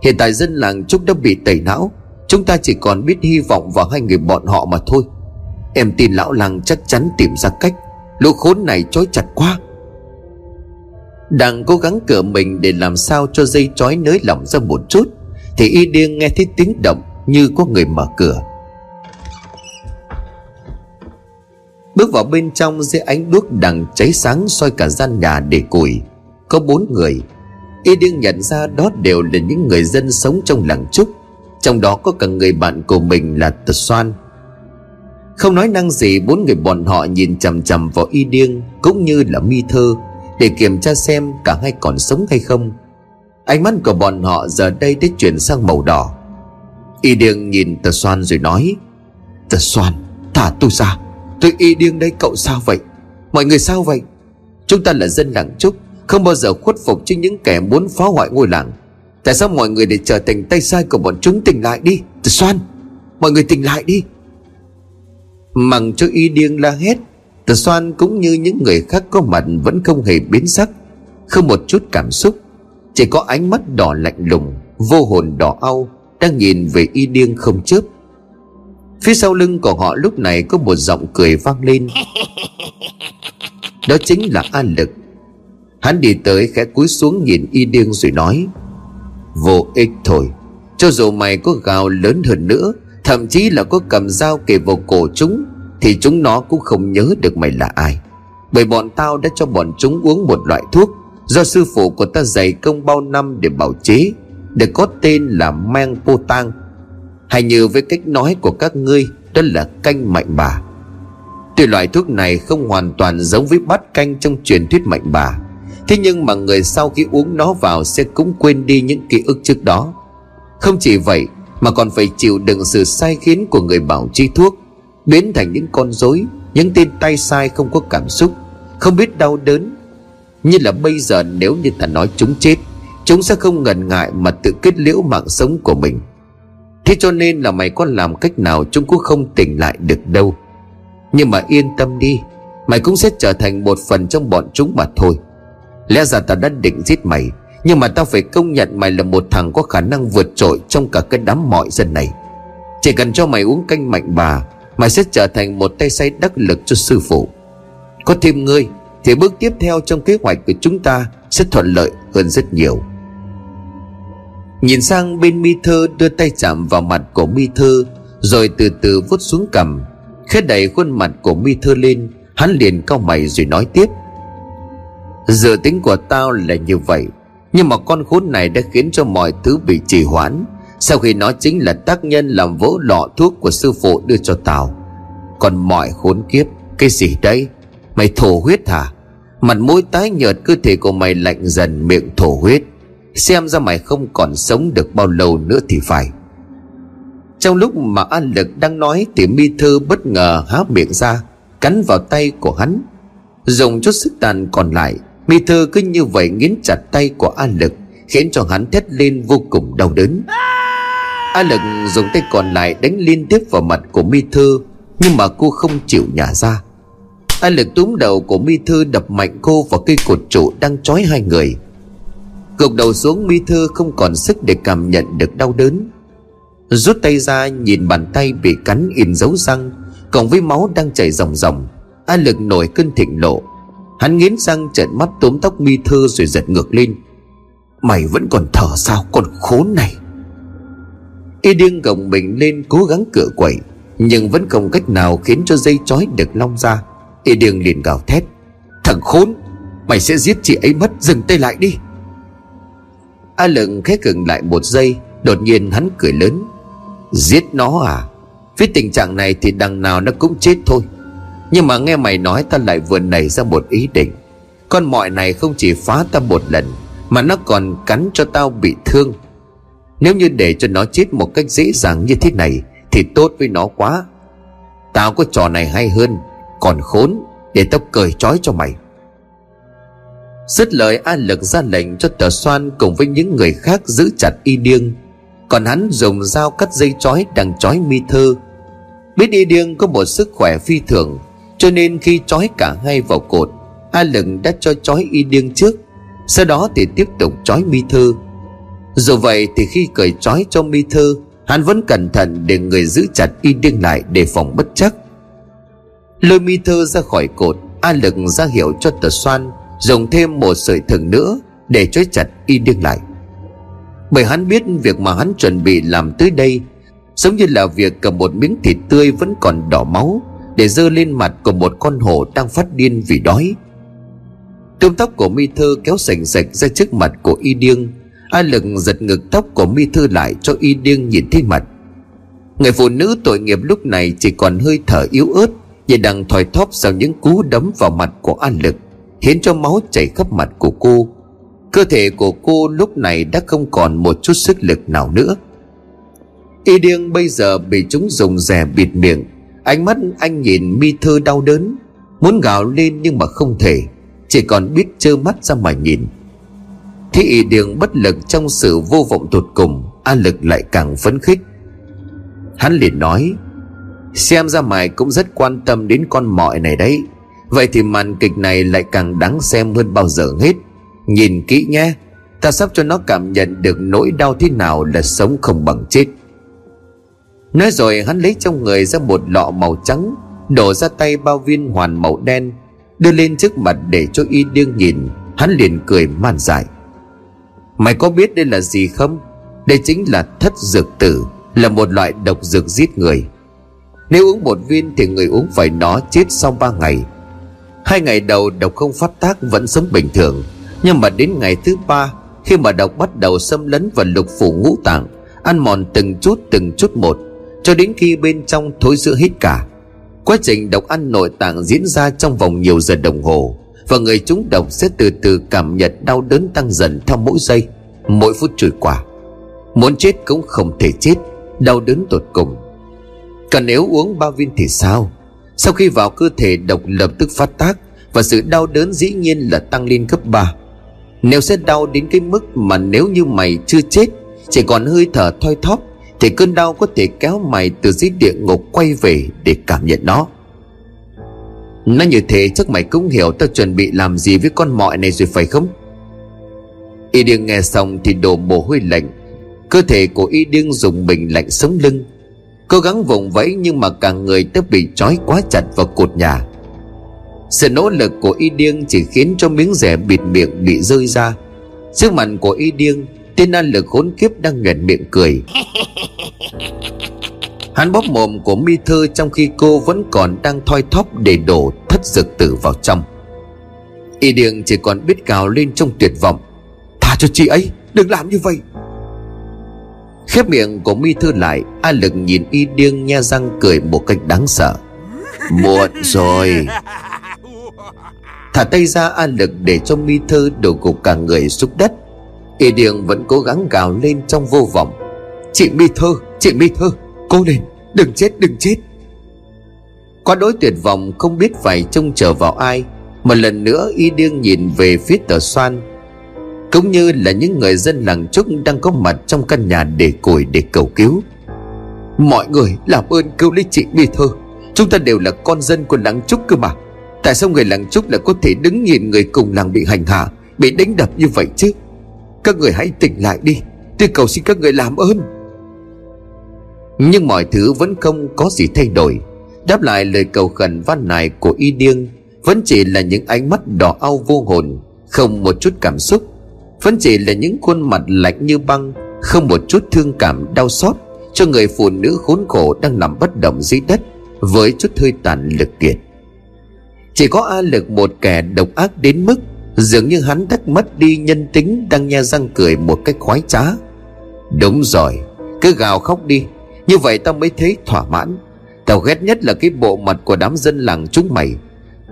S1: Hiện tại dân làng Trúc đã bị tẩy não. Chúng ta chỉ còn biết hy vọng vào hai người bọn họ mà thôi. Em tin lão làng chắc chắn tìm ra cách. Lũ khốn này trói chặt quá đang cố gắng cửa mình để làm sao cho dây chói nới lỏng ra một chút, Thì y điên nghe thấy tiếng động như có người mở cửa. Bước vào bên trong, dưới ánh đuốc đằng cháy sáng soi cả gian nhà để củi. Có bốn người. Y điên nhận ra đó đều là những người dân sống trong làng trúc, Trong đó có cả người bạn của mình là Tật Xoan. Không nói năng gì, bốn người bọn họ nhìn chằm chằm vào Y điên Cũng như là mi thơ để kiểm tra xem cả hai còn sống hay không. Ánh mắt của bọn họ giờ đây đã chuyển sang màu đỏ. Y điêng nhìn tờ xoan rồi nói tờ xoan, thả tôi ra. Tôi y điêng đây, cậu sao vậy? Mọi người sao vậy? Chúng ta là dân làng trúc, không bao giờ khuất phục trước những kẻ muốn phá hoại ngôi làng. Tại sao mọi người để trở thành tay sai của bọn chúng tỉnh lại đi? Tờ xoan, mọi người tỉnh lại đi. Mặc cho y điêng la hét Tờ Soan cũng như những người khác có mặt Vẫn không hề biến sắc, Không một chút cảm xúc, Chỉ có ánh mắt đỏ lạnh lùng, Vô hồn đỏ au, Đang nhìn về y điên không chớp. Phía sau lưng của họ lúc này Có một giọng cười vang lên. Đó chính là An Lực. Hắn đi tới khẽ cúi xuống nhìn y điên rồi nói, Vô ích thôi, Cho dù mày có gào lớn hơn nữa, Thậm chí là có cầm dao kề vào cổ chúng thì chúng nó cũng không nhớ được mày là ai. Bởi bọn tao đã cho bọn chúng uống một loại thuốc Do sư phụ của ta dày công bao năm để bảo chế Được có tên là mang pô tang. Hay như với cách nói của các ngươi, Đó là canh mạnh bà. Tuy loại thuốc này không hoàn toàn giống với bát canh trong truyền thuyết mạnh bà, Thế nhưng mà người sau khi uống nó vào sẽ cũng quên đi những ký ức trước đó. Không chỉ vậy, mà còn phải chịu đựng sự sai khiến của người bảo chi thuốc biến thành những con rối, những tên tay sai không có cảm xúc, không biết đau đớn. Như là bây giờ nếu như ta nói chúng chết, chúng sẽ không ngần ngại mà tự kết liễu mạng sống của mình. Thế cho nên là mày có làm cách nào chúng cũng không tỉnh lại được đâu. Nhưng mà yên tâm đi, Mày cũng sẽ trở thành một phần trong bọn chúng mà thôi. Lẽ ra tao đã định giết mày, Nhưng mà tao phải công nhận mày là một thằng có khả năng vượt trội Trong cả cái đám mọi dân này. Chỉ cần cho mày uống canh mạnh bà Mày sẽ trở thành một tay say đắc lực cho sư phụ. Có thêm ngươi, Thì bước tiếp theo trong kế hoạch của chúng ta Sẽ thuận lợi hơn rất nhiều. Nhìn sang bên mi thơ đưa tay chạm vào mặt của mi thơ, Rồi từ từ vuốt xuống cằm, Khẽ đẩy khuôn mặt của mi thơ lên, Hắn liền cau mày rồi nói tiếp. Dự tính của tao là như vậy, Nhưng mà con khốn này đã khiến cho mọi thứ bị trì hoãn. Sau khi nó chính là tác nhân làm vỡ lọ thuốc của sư phụ đưa cho tao Còn mọi khốn kiếp, Cái gì đấy Mày thổ huyết hả? Mặt mũi tái nhợt, cơ thể của mày lạnh dần, miệng thổ huyết. Xem ra mày không còn sống được bao lâu nữa thì phải. Trong lúc mà An Lực đang nói Thì mi thư bất ngờ há miệng ra, Cắn vào tay của hắn. Dùng chút sức tàn còn lại, Mi thư cứ như vậy nghiến chặt tay của An Lực, Khiến cho hắn thét lên vô cùng đau đớn. A Lực dùng tay còn lại đánh liên tiếp vào mặt của Mi Thư, Nhưng mà cô không chịu nhả ra. A Lực túm đầu của Mi Thư đập mạnh cô vào cây cột trụ đang trói hai người. Gục đầu xuống, Mi Thư không còn sức để cảm nhận được đau đớn. Rút tay ra, nhìn bàn tay bị cắn in dấu răng, Cộng với máu đang chảy ròng ròng A Lực nổi cơn thịnh nộ. Hắn nghiến răng trợn mắt túm tóc Mi Thư rồi giật ngược lên. Mày vẫn còn thở sao, con khốn này? Y điên gồng mình lên cố gắng cựa quậy, Nhưng vẫn không cách nào khiến cho dây chói được long ra. Y điên liền gào thét, Thằng khốn, Mày sẽ giết chị ấy mất, dừng tay lại đi. A lựng khẽ cừng lại một giây, Đột nhiên hắn cười lớn, Giết nó à? Với tình trạng này thì đằng nào nó cũng chết thôi. Nhưng mà nghe mày nói ta lại vừa nảy ra một ý định. Con mọi này không chỉ phá ta một lần, Mà nó còn cắn cho tao bị thương. Nếu như để cho nó chết một cách dễ dàng như thế này, Thì tốt với nó quá. Tao có trò này hay hơn, Còn khốn, Để tao cởi trói cho mày. Dứt lời, A Lực ra lệnh cho tờ xoan cùng với những người khác giữ chặt y điêng. Còn hắn dùng dao cắt dây chói đang chói mi thơ. Biết y điêng có một sức khỏe phi thường, Cho nên khi chói cả hai vào cột, A Lực đã cho chói y điêng trước, Sau đó thì tiếp tục chói mi thơ. Dù vậy thì khi cởi trói cho mi thư Hắn vẫn cẩn thận để người giữ chặt y điên lại để phòng bất chắc. Lôi mi thư ra khỏi cột, A Lực ra hiệu cho tờ xoan Dùng thêm một sợi thừng nữa Để trói chặt y điên lại. Bởi hắn biết việc mà hắn chuẩn bị làm tới đây, Giống như là việc cầm một miếng thịt tươi vẫn còn đỏ máu Để dơ lên mặt của một con hổ đang phát điên vì đói. Tôm tóc của mi thơ kéo sành sạch ra trước mặt của y điêng A lực giật ngực tóc của mi thư lại cho y điêng nhìn thấy mặt. Người phụ nữ tội nghiệp lúc này chỉ còn hơi thở yếu ớt Và đang thòi thóp sau những cú đấm vào mặt của An Lực, khiến cho máu chảy khắp mặt của cô. Cơ thể của cô lúc này đã không còn một chút sức lực nào nữa. Y điêng bây giờ bị chúng dùng rẻ bịt miệng. Ánh mắt anh nhìn mi thơ đau đớn, muốn gào lên nhưng mà không thể, chỉ còn biết trơ mắt ra mà nhìn thế y đường bất lực trong sự vô vọng tột cùng, a lực lại càng phấn khích. Hắn liền nói, xem ra mày cũng rất quan tâm đến con mọi này đấy. Vậy thì màn kịch này lại càng đáng xem hơn bao giờ hết. Nhìn kỹ nhé, Ta sắp cho nó cảm nhận được nỗi đau thế nào là sống không bằng chết. Nói rồi hắn lấy trong người ra một lọ màu trắng, Đổ ra tay bao viên hoàn màu đen, Đưa lên trước mặt để cho y điêng nhìn. Hắn liền cười man dại. Mày có biết đây là gì không? Đây chính là thất dược tử, Là một loại độc dược giết người. Nếu uống một viên thì người uống phải nó chết sau ba ngày. Hai ngày đầu độc không phát tác vẫn sống bình thường. Nhưng mà đến ngày thứ ba, Khi mà độc bắt đầu xâm lấn vào lục phủ ngũ tạng, Ăn mòn từng chút từng chút một, Cho đến khi bên trong thối giữa hết cả. Quá trình độc ăn nội tạng diễn ra trong vòng nhiều giờ đồng hồ. Và người chúng độc sẽ từ từ cảm nhận đau đớn tăng dần theo mỗi giây, Mỗi phút trôi qua. Muốn chết cũng không thể chết, Đau đớn tột cùng. Còn nếu uống ba viên thì sao? Sau khi vào cơ thể độc lập tức phát tác Và sự đau đớn dĩ nhiên là tăng lên gấp 3 Nếu sẽ đau đến cái mức mà nếu như mày chưa chết, Chỉ còn hơi thở thoi thóp, Thì cơn đau có thể kéo mày từ dưới địa ngục quay về để cảm nhận nó. Nói như thế chắc mày cũng hiểu tao chuẩn bị làm gì với con mọi này rồi phải không? Y điên nghe xong thì đổ mồ hôi lạnh. Cơ thể của y điên dùng mình lạnh sống lưng. Cố gắng vùng vẫy nhưng mà cả người đã bị trói quá chặt vào cột nhà. Sự nỗ lực của y điên chỉ khiến cho miếng rẻ bịt miệng bị rơi ra. Trước mặt của y điên Tên an lực khốn kiếp đang nhuận miệng cười. [LAUGHS] Hắn bóp mồm của mi thơ trong khi cô vẫn còn đang thoi thóp để đổ thất dược tử vào trong. Y Điền chỉ còn biết cào lên trong tuyệt vọng. Thả cho chị ấy, Đừng làm như vậy. Khép miệng của mi thư lại, A lực nhìn y điên nha răng cười một cách đáng sợ. Muộn rồi. Thả tay ra A lực để cho mi thư đổ gục cả người xuống đất. Y điên vẫn cố gắng gào lên trong vô vọng. Chị mi thơ, Chị mi thơ, Cố lên. Đừng chết đừng chết. Quá đối tuyệt vọng không biết phải trông chờ vào ai Một lần nữa y điên nhìn về phía tờ xoan cũng như là những người dân làng trúc đang có mặt trong căn nhà để củi để cầu cứu. Mọi người làm ơn cứu lấy chị bi thơ. Chúng ta đều là con dân của làng trúc cơ mà. Tại sao người làng trúc lại có thể đứng nhìn người cùng làng bị hành hạ, bị đánh đập như vậy chứ? Các người hãy tỉnh lại đi. Tôi cầu xin các người làm ơn nhưng mọi thứ vẫn không có gì thay đổi. Đáp lại lời cầu khẩn van nài của y điêng, vẫn chỉ là những ánh mắt đỏ au vô hồn, không một chút cảm xúc. Vẫn chỉ là những khuôn mặt lạnh như băng, Không một chút thương cảm đau xót Cho người phụ nữ khốn khổ đang nằm bất động dưới đất Với chút hơi tàn lực kiệt. Chỉ có A lực một kẻ độc ác đến mức Dường như hắn đã mất đi nhân tính Đang nha răng cười một cách khoái trá. Đúng rồi, Cứ gào khóc đi. Như vậy tao mới thấy thỏa mãn. Tao ghét nhất là cái bộ mặt của đám dân làng chúng mày.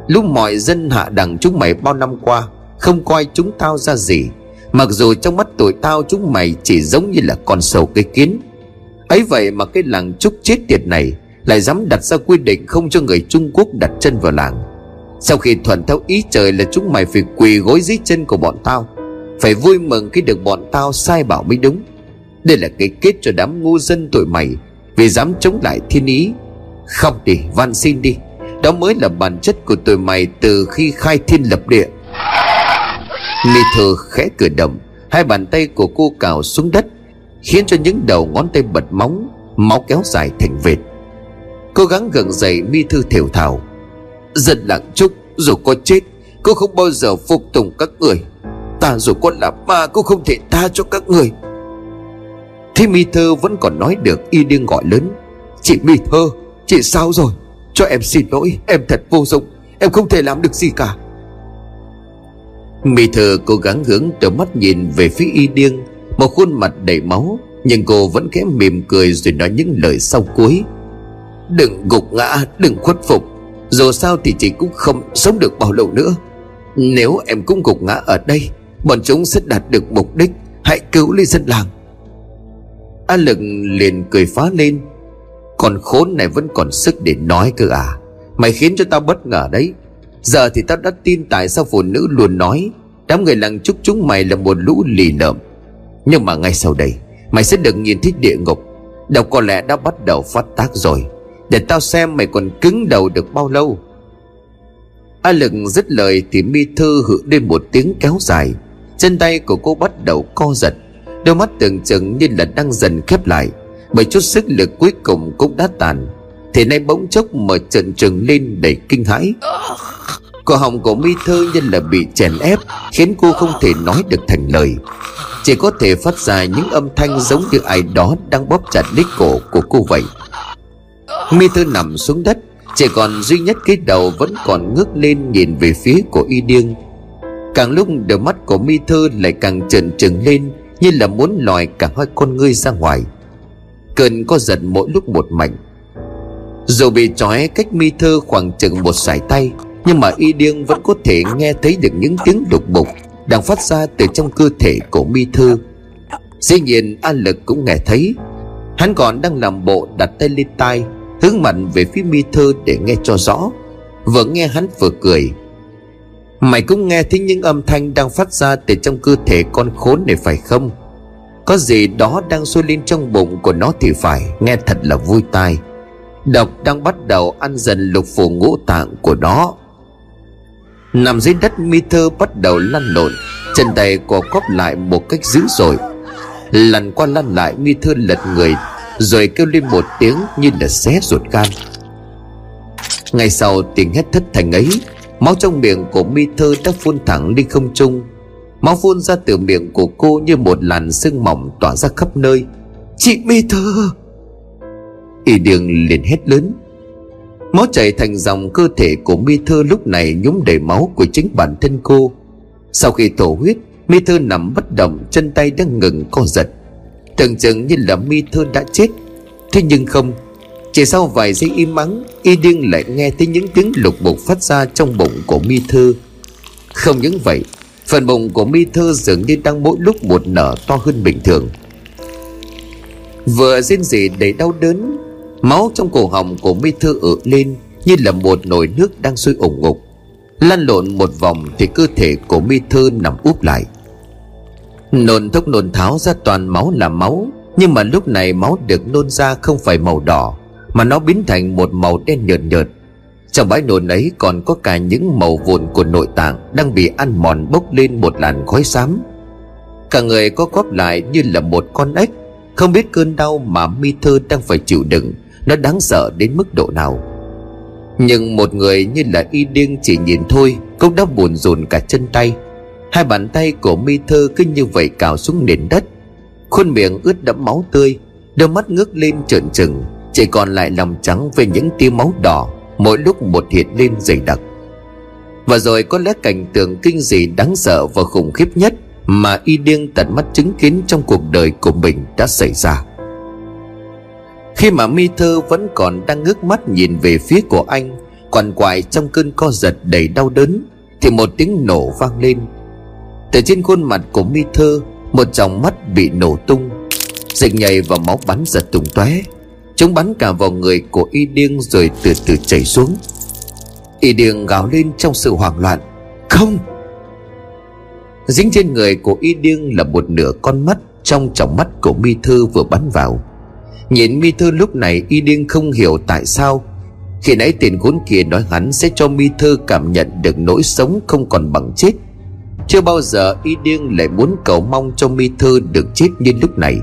S1: Lúc mọi dân hạ đẳng chúng mày bao năm qua, Không coi chúng tao ra gì. Mặc dù trong mắt tụi tao chúng mày chỉ giống như là con sầu cây kiến. Ấy vậy mà cái làng trúc chết tiệt này Lại dám đặt ra quy định không cho người Trung Quốc đặt chân vào làng. Sau khi thuận theo ý trời là chúng mày phải quỳ gối dưới chân của bọn tao, Phải vui mừng khi được bọn tao sai bảo mới đúng. Đây là cái kết cho đám ngu dân tụi mày. Vì dám chống lại thiên ý. Không đi van xin đi. Đó mới là bản chất của tụi mày từ khi khai thiên lập địa. Mi thơ khẽ cử động, Hai bàn tay của cô cào xuống đất, Khiến cho những đầu ngón tay bật móng, Máu kéo dài thành vệt. Cố gắng gượng dậy mi thư thều thào. Dân lặng chúc, Dù có chết, Cô không bao giờ phục tùng các người. Ta dù có là ma, Cô không thể tha cho các người. Thế mi thơ vẫn còn nói được Y điên gọi lớn. Chị mi thơ, Chị sao rồi? Cho em xin lỗi, Em thật vô dụng. Em không thể làm được gì cả. Mỹ thơ cố gắng hướng đôi mắt nhìn về phía y điên Một khuôn mặt đầy máu, Nhưng cô vẫn khẽ mỉm cười rồi nói những lời sau cuối. Đừng gục ngã, Đừng khuất phục. Dù sao thì chị cũng không sống được bao lâu nữa. Nếu em cũng gục ngã ở đây, Bọn chúng sẽ đạt được mục đích. Hãy cứu ly dân làng. A lực liền cười phá lên. Còn khốn này vẫn còn sức để nói cơ à? Mày khiến cho tao bất ngờ đấy. Giờ thì tao đã tin tại sao phụ nữ luôn nói, Đám người làng chúc chúng mày là một lũ lì lợm. Nhưng mà ngay sau đây, Mày sẽ được nhìn thấy địa ngục. Đâu có lẽ đã bắt đầu phát tác rồi. Để tao xem mày còn cứng đầu được bao lâu. A lực dứt lời thì mi thư hự lên một tiếng kéo dài. Chân tay của cô bắt đầu co giật. Đôi mắt tưởng chừng như là đang dần khép lại, Bởi chút sức lực cuối cùng cũng đã tàn. Thì nay bỗng chốc mở trận trừng lên đầy kinh hãi. Cổ họng của mi thơ như là bị chèn ép, Khiến cô không thể nói được thành lời. Chỉ có thể phát ra những âm thanh giống như ai đó đang bóp chặt lấy cổ của cô vậy. Mi thơ nằm xuống đất, Chỉ còn duy nhất cái đầu vẫn còn ngước lên nhìn về phía của y điêng. Càng lúc đôi mắt của mi thơ lại càng trần trừng lên như là muốn lòi cả hai con ngươi ra ngoài. Cơn có giật mỗi lúc một mạnh. Dù bị trói cách mi thơ khoảng chừng một sải tay, nhưng mà y điên vẫn có thể nghe thấy được những tiếng đục bục đang phát ra từ trong cơ thể của mi thư dĩ nhiên an lực cũng nghe thấy. Hắn còn đang làm bộ đặt tay lên tai, hướng mạnh về phía mi thư để nghe cho rõ. Vừa nghe hắn vừa cười mày cũng nghe thấy những âm thanh đang phát ra từ trong cơ thể con khốn này phải không? Có gì đó đang sôi lên trong bụng của nó thì phải, nghe thật là vui tai. Độc đang bắt đầu ăn dần lục phủ ngũ tạng của nó. Nằm dưới đất mi thơ bắt đầu lăn lộn, Chân tay của cóp lại một cách dữ dội. Lăn qua lăn lại, mi thơ lật người, Rồi kêu lên một tiếng như là xé ruột gan. Ngay sau, tiếng hét thất thành ấy Máu trong miệng của mi thơ đã phun thẳng đi không trung. Máu phun ra từ miệng của cô như một làn sương mỏng tỏa ra khắp nơi. Chị mi thơ! Y đường liền hét lớn. Máu chảy thành dòng cơ thể của mi thơ lúc này nhúng đầy máu của chính bản thân cô. Sau khi thổ huyết, mi thơ nằm bất động, chân tay đang ngừng co giật. Tưởng chừng như là mi thơ đã chết. Thế nhưng không chỉ sau vài giây im mắng, Y điên lại nghe thấy những tiếng lục bục phát ra trong bụng của mi Thư. Không những vậy, Phần bụng của mi Thư dường như đang mỗi lúc một nở to hơn bình thường. Vừa rên rỉ đầy đau đớn, Máu trong cổ họng của mi Thư ự lên Như là một nồi nước đang sôi ủng ngục. Lăn lộn một vòng Thì cơ thể của mi Thư nằm úp lại. Nôn thốc nôn tháo ra toàn máu là máu, Nhưng mà lúc này máu được nôn ra không phải màu đỏ. Mà nó biến thành một màu đen nhợt nhợt. Trong bãi nồn ấy còn có cả những màu vụn của nội tạng Đang bị ăn mòn bốc lên một làn khói xám. Cả người có góp lại như là một con ếch, Không biết cơn đau mà mi thơ đang phải chịu đựng, Nó đáng sợ đến mức độ nào. Nhưng một người như là y điên chỉ nhìn thôi, Cũng đã buồn rùn cả chân tay. Hai bàn tay của mi thơ cứ như vậy cào xuống nền đất. Khuôn miệng ướt đẫm máu tươi, Đôi mắt ngước lên trợn trừng. Chỉ còn lại lòng trắng với những tia máu đỏ, Mỗi lúc một hiện lên dày đặc. Và rồi có lẽ cảnh tượng kinh dị đáng sợ và khủng khiếp nhất Mà y điên tận mắt chứng kiến trong cuộc đời của mình đã xảy ra. Khi mà mi thơ vẫn còn đang ngước mắt nhìn về phía của anh, Quằn quại trong cơn co giật đầy đau đớn, Thì một tiếng nổ vang lên. Từ trên khuôn mặt của mi thơ, Một dòng mắt bị nổ tung, Dịch nhầy và máu bắn giật tung tóe. Chúng bắn cả vào người của y điêng Rồi từ từ chảy xuống. Y điêng gào lên trong sự hoảng loạn. Không! Dính trên người của y điêng là một nửa con mắt Trong tròng mắt của mi thư vừa bắn vào. Nhìn mi thư lúc này, y điêng không hiểu tại sao. Khi nãy tiền khốn kia nói hắn sẽ cho mi thư cảm nhận được nỗi sống không còn bằng chết. Chưa bao giờ y điên lại muốn cầu mong cho mi thư được chết như lúc này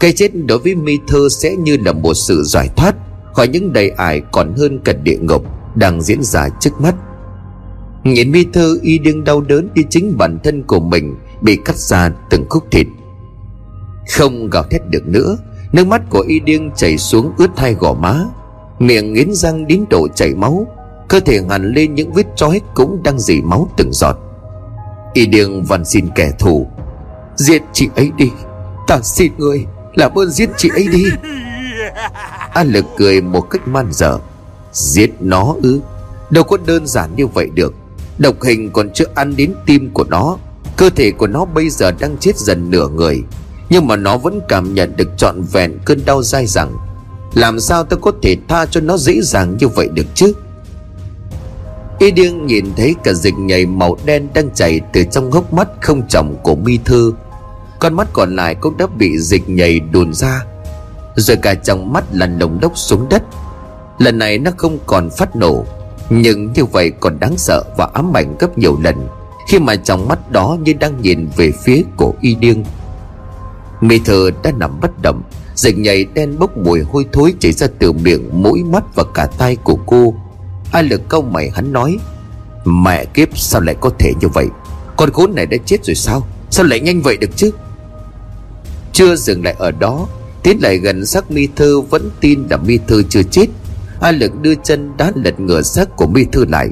S1: cái chết đối với mi thơ sẽ như là một sự giải thoát khỏi những đầy ải còn hơn cả địa ngục đang diễn ra trước mắt. Nhìn mi thơ y đương đau đớn như chính bản thân của mình bị cắt ra từng khúc thịt. Không gào thét được nữa, nước mắt của y điên chảy xuống ướt hai gò má, miệng nghiến răng đến độ chảy máu, cơ thể hằn lên những vết trói cũng đang dì máu từng giọt. Y điên van xin kẻ thù, Giết chị ấy đi, Ta xin người làm ơn giết chị ấy đi. A lực cười một cách man dở Giết nó ư? Đâu có đơn giản như vậy được. Độc hình còn chưa ăn đến tim của nó. Cơ thể của nó bây giờ đang chết dần nửa người. Nhưng mà nó vẫn cảm nhận được trọn vẹn cơn đau dai dẳng. Làm sao tôi có thể tha cho nó dễ dàng như vậy được chứ? Y điên nhìn thấy cả dịch nhảy màu đen đang chảy từ trong hốc mắt không trọng của mi thư. Con mắt còn lại cũng đã bị dịch nhảy đùn ra. Rồi cả trong mắt là nồng đốc xuống đất. Lần này nó không còn phát nổ, Nhưng như vậy còn đáng sợ và ám ảnh gấp nhiều lần, Khi mà trong mắt đó như đang nhìn về phía cổ y điên Mi thơ đã nằm bất động, Dịch nhảy đen bốc mùi hôi thối chảy ra từ miệng, mũi mắt và cả tay của cô. Ai lực câu mày hắn nói, Mẹ kiếp, sao lại có thể như vậy? Con khốn này đã chết rồi sao? Sao lại nhanh vậy được chứ? Chưa dừng lại ở đó, Tiến lại gần xác mi thư Vẫn tin là mi thư chưa chết. A lực đưa chân đá lật ngửa xác của mi thư lại.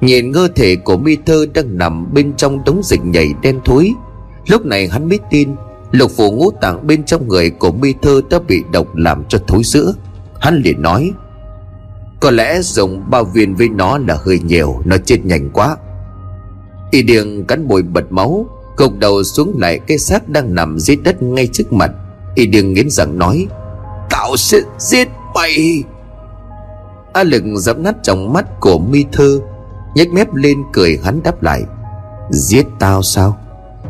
S1: Nhìn ngơ thể của mi thư đang nằm bên trong đống dịch nhảy đen thối Lúc này hắn mới tin, Lục phủ ngũ tạng bên trong người của mi thư đã bị độc làm cho thối sữa Hắn liền nói, có lẽ dùng bao viên với nó là hơi nhiều, Nó chết nhanh quá. Y điền cắn môi bật máu Gục đầu xuống lại, cái xác đang nằm dưới đất ngay trước mặt. Y đừng nghiến răng nói, Tao sẽ giết mày. A lực dẫm nát trong mắt của mi thư nhếch mép lên cười hắn đáp lại, Giết tao sao?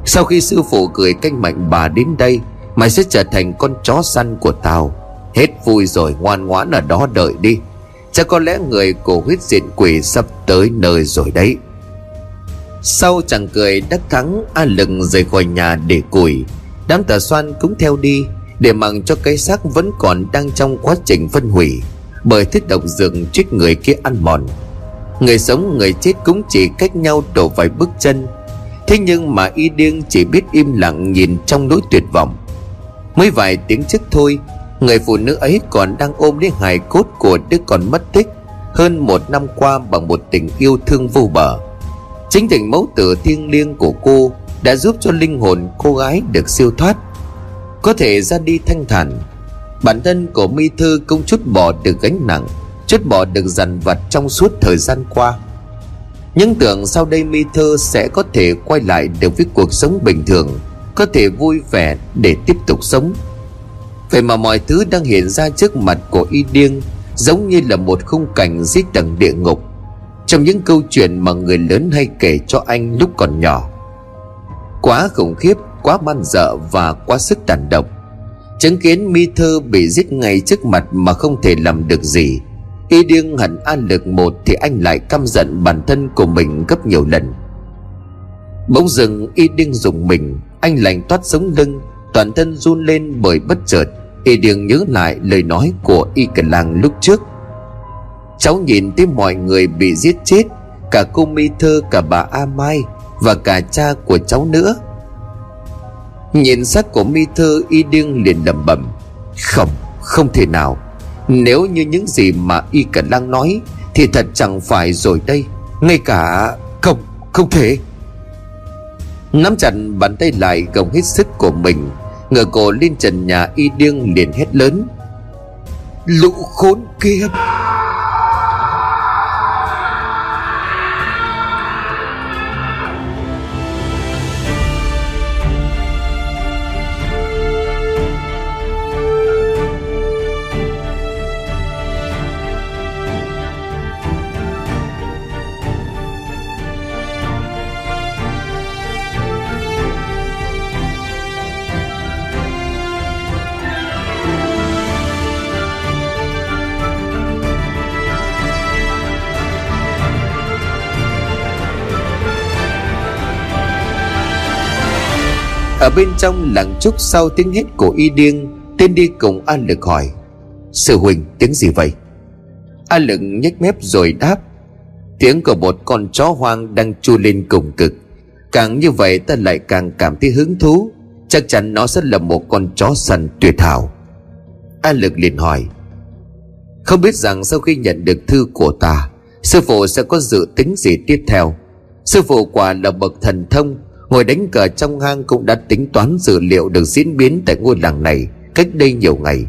S1: Sau khi sư phụ cười canh mạnh bà đến đây, Mày sẽ trở thành con chó săn của tao. Hết vui rồi, ngoan ngoãn ở đó đợi đi. Chắc có lẽ người của huyết diện quỷ sắp tới nơi rồi đấy. Sau chàng cười đắc thắng, A lừng rời khỏi nhà để củi. Đám tà xoan cũng theo đi, Để mặc cho cái xác vẫn còn đang trong quá trình phân hủy, Bởi thiết độc dường chết người kia ăn mòn. Người sống, người chết cũng chỉ cách nhau đổ vài bước chân. Thế nhưng mà y điên chỉ biết im lặng nhìn trong nỗi tuyệt vọng. Mới vài tiếng trước thôi, Người phụ nữ ấy còn đang ôm lấy hài cốt của đứa con mất tích. Hơn một năm qua bằng một tình yêu thương vô bờ. Chính tình mẫu tử thiêng liêng của cô Đã giúp cho linh hồn cô gái được siêu thoát. Có thể ra đi thanh thản, Bản thân của mi thư cũng chút bỏ được gánh nặng, Chút bỏ được dằn vặt trong suốt thời gian qua. Những tưởng sau đây mi thơ sẽ có thể quay lại được với cuộc sống bình thường, Có thể vui vẻ để tiếp tục sống. Vậy mà mọi thứ đang hiện ra trước mặt của y điên Giống như là một khung cảnh dưới tầng địa ngục. Trong những câu chuyện mà người lớn hay kể cho anh lúc còn nhỏ. Quá khủng khiếp, quá man dợ và quá sức tàn độc. Chứng kiến mi thơ bị giết ngay trước mặt mà không thể làm được gì. Y điên hận an lực một Thì anh lại căm giận bản thân của mình gấp nhiều lần. Bỗng dừng y điên dùng mình. Anh lạnh toát sống lưng Toàn thân run lên bởi bất chợt. Y điên nhớ lại lời nói của Y Cần Lang lúc trước. Cháu nhìn thấy mọi người bị giết chết Cả cô Mi Thơ, cả bà A Mai Và cả cha của cháu nữa. Nhìn xác của Mi Thơ Y điên liền lẩm bẩm Không, không thể nào. Nếu như những gì mà Y Cẩn đang nói Thì thật chẳng phải rồi đây Ngay cả Không, không thể. Nắm chặt bàn tay lại gồng hết sức của mình Ngửa cổ lên trần nhà Y Điêng liền hét lớn Lũ khốn kia Ở bên trong làng trúc sau tiếng hét của y điên Tên đi cùng An Lực hỏi, Sư huynh, tiếng gì vậy? An Lực nhếch mép rồi đáp, Tiếng của một con chó hoang đang chu lên cùng cực. Càng như vậy ta lại càng cảm thấy hứng thú. Chắc chắn nó sẽ là một con chó săn tuyệt hảo. An Lực liền hỏi, Không biết rằng sau khi nhận được thư của ta, Sư phụ sẽ có dự tính gì tiếp theo? Sư phụ quả là bậc thần thông Ngồi đánh cờ trong hang cũng đã tính toán dữ liệu được diễn biến tại ngôi làng này cách đây nhiều ngày.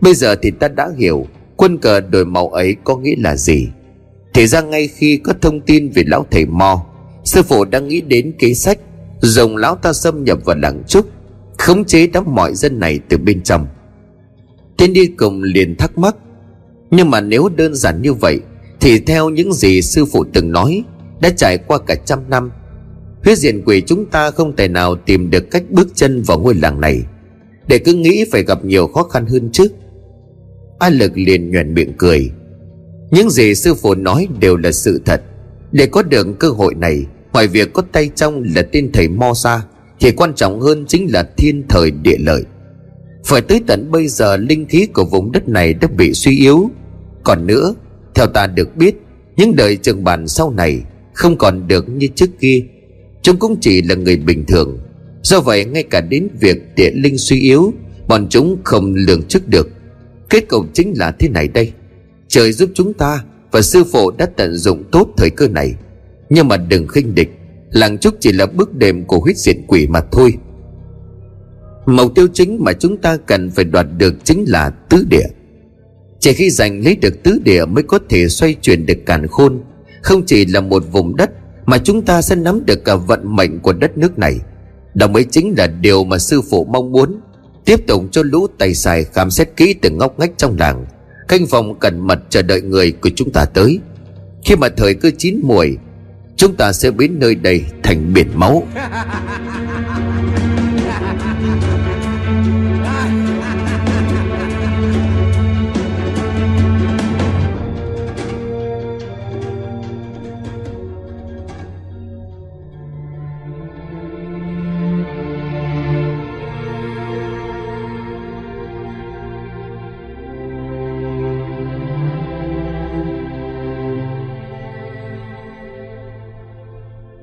S1: Bây giờ thì ta đã hiểu quân cờ đổi màu ấy có nghĩa là gì. Thì ra ngay khi có thông tin về lão thầy Mo, sư phụ đang nghĩ đến kế sách dùng lão ta xâm nhập vào làng trúc, khống chế đám mọi dân này từ bên trong. Tên đi cùng liền thắc mắc, nhưng mà nếu đơn giản như vậy thì theo những gì sư phụ từng nói đã trải qua cả trăm năm Huyết diện quỷ chúng ta không thể nào tìm được cách bước chân vào ngôi làng này. Để cứ nghĩ phải gặp nhiều khó khăn hơn trước. A lực liền nhoẻn miệng cười. Những gì sư phụ nói đều là sự thật. Để có được cơ hội này Ngoài việc có tay trong là tên thầy Mo Sa. Thì quan trọng hơn chính là thiên thời địa lợi. Phải tới tận bây giờ, linh khí của vùng đất này đã bị suy yếu. Còn nữa, Theo ta được biết, Những đời trường bản sau này Không còn được như trước kia. Chúng cũng chỉ là người bình thường. Do vậy, ngay cả đến việc địa linh suy yếu, Bọn chúng không lường trước được. Kết cục chính là thế này đây. Trời giúp chúng ta Và sư phụ đã tận dụng tốt thời cơ này. Nhưng mà đừng khinh địch, Làng trúc chỉ là bước đệm của huyết diệt quỷ mà thôi. Mục tiêu chính mà chúng ta cần phải đoạt được chính là tứ địa. Chỉ khi giành lấy được tứ địa mới có thể xoay chuyển được càn khôn, Không chỉ là một vùng đất mà chúng ta sẽ nắm được cả vận mệnh của đất nước này. Đó mới chính là điều mà sư phụ mong muốn. Tiếp tục cho lũ tay xài khám xét kỹ từng ngóc ngách trong làng. Canh phòng cẩn mật chờ đợi người của chúng ta tới. Khi mà thời cơ chín muồi, chúng ta sẽ biến nơi đây thành biển máu. [LAUGHS]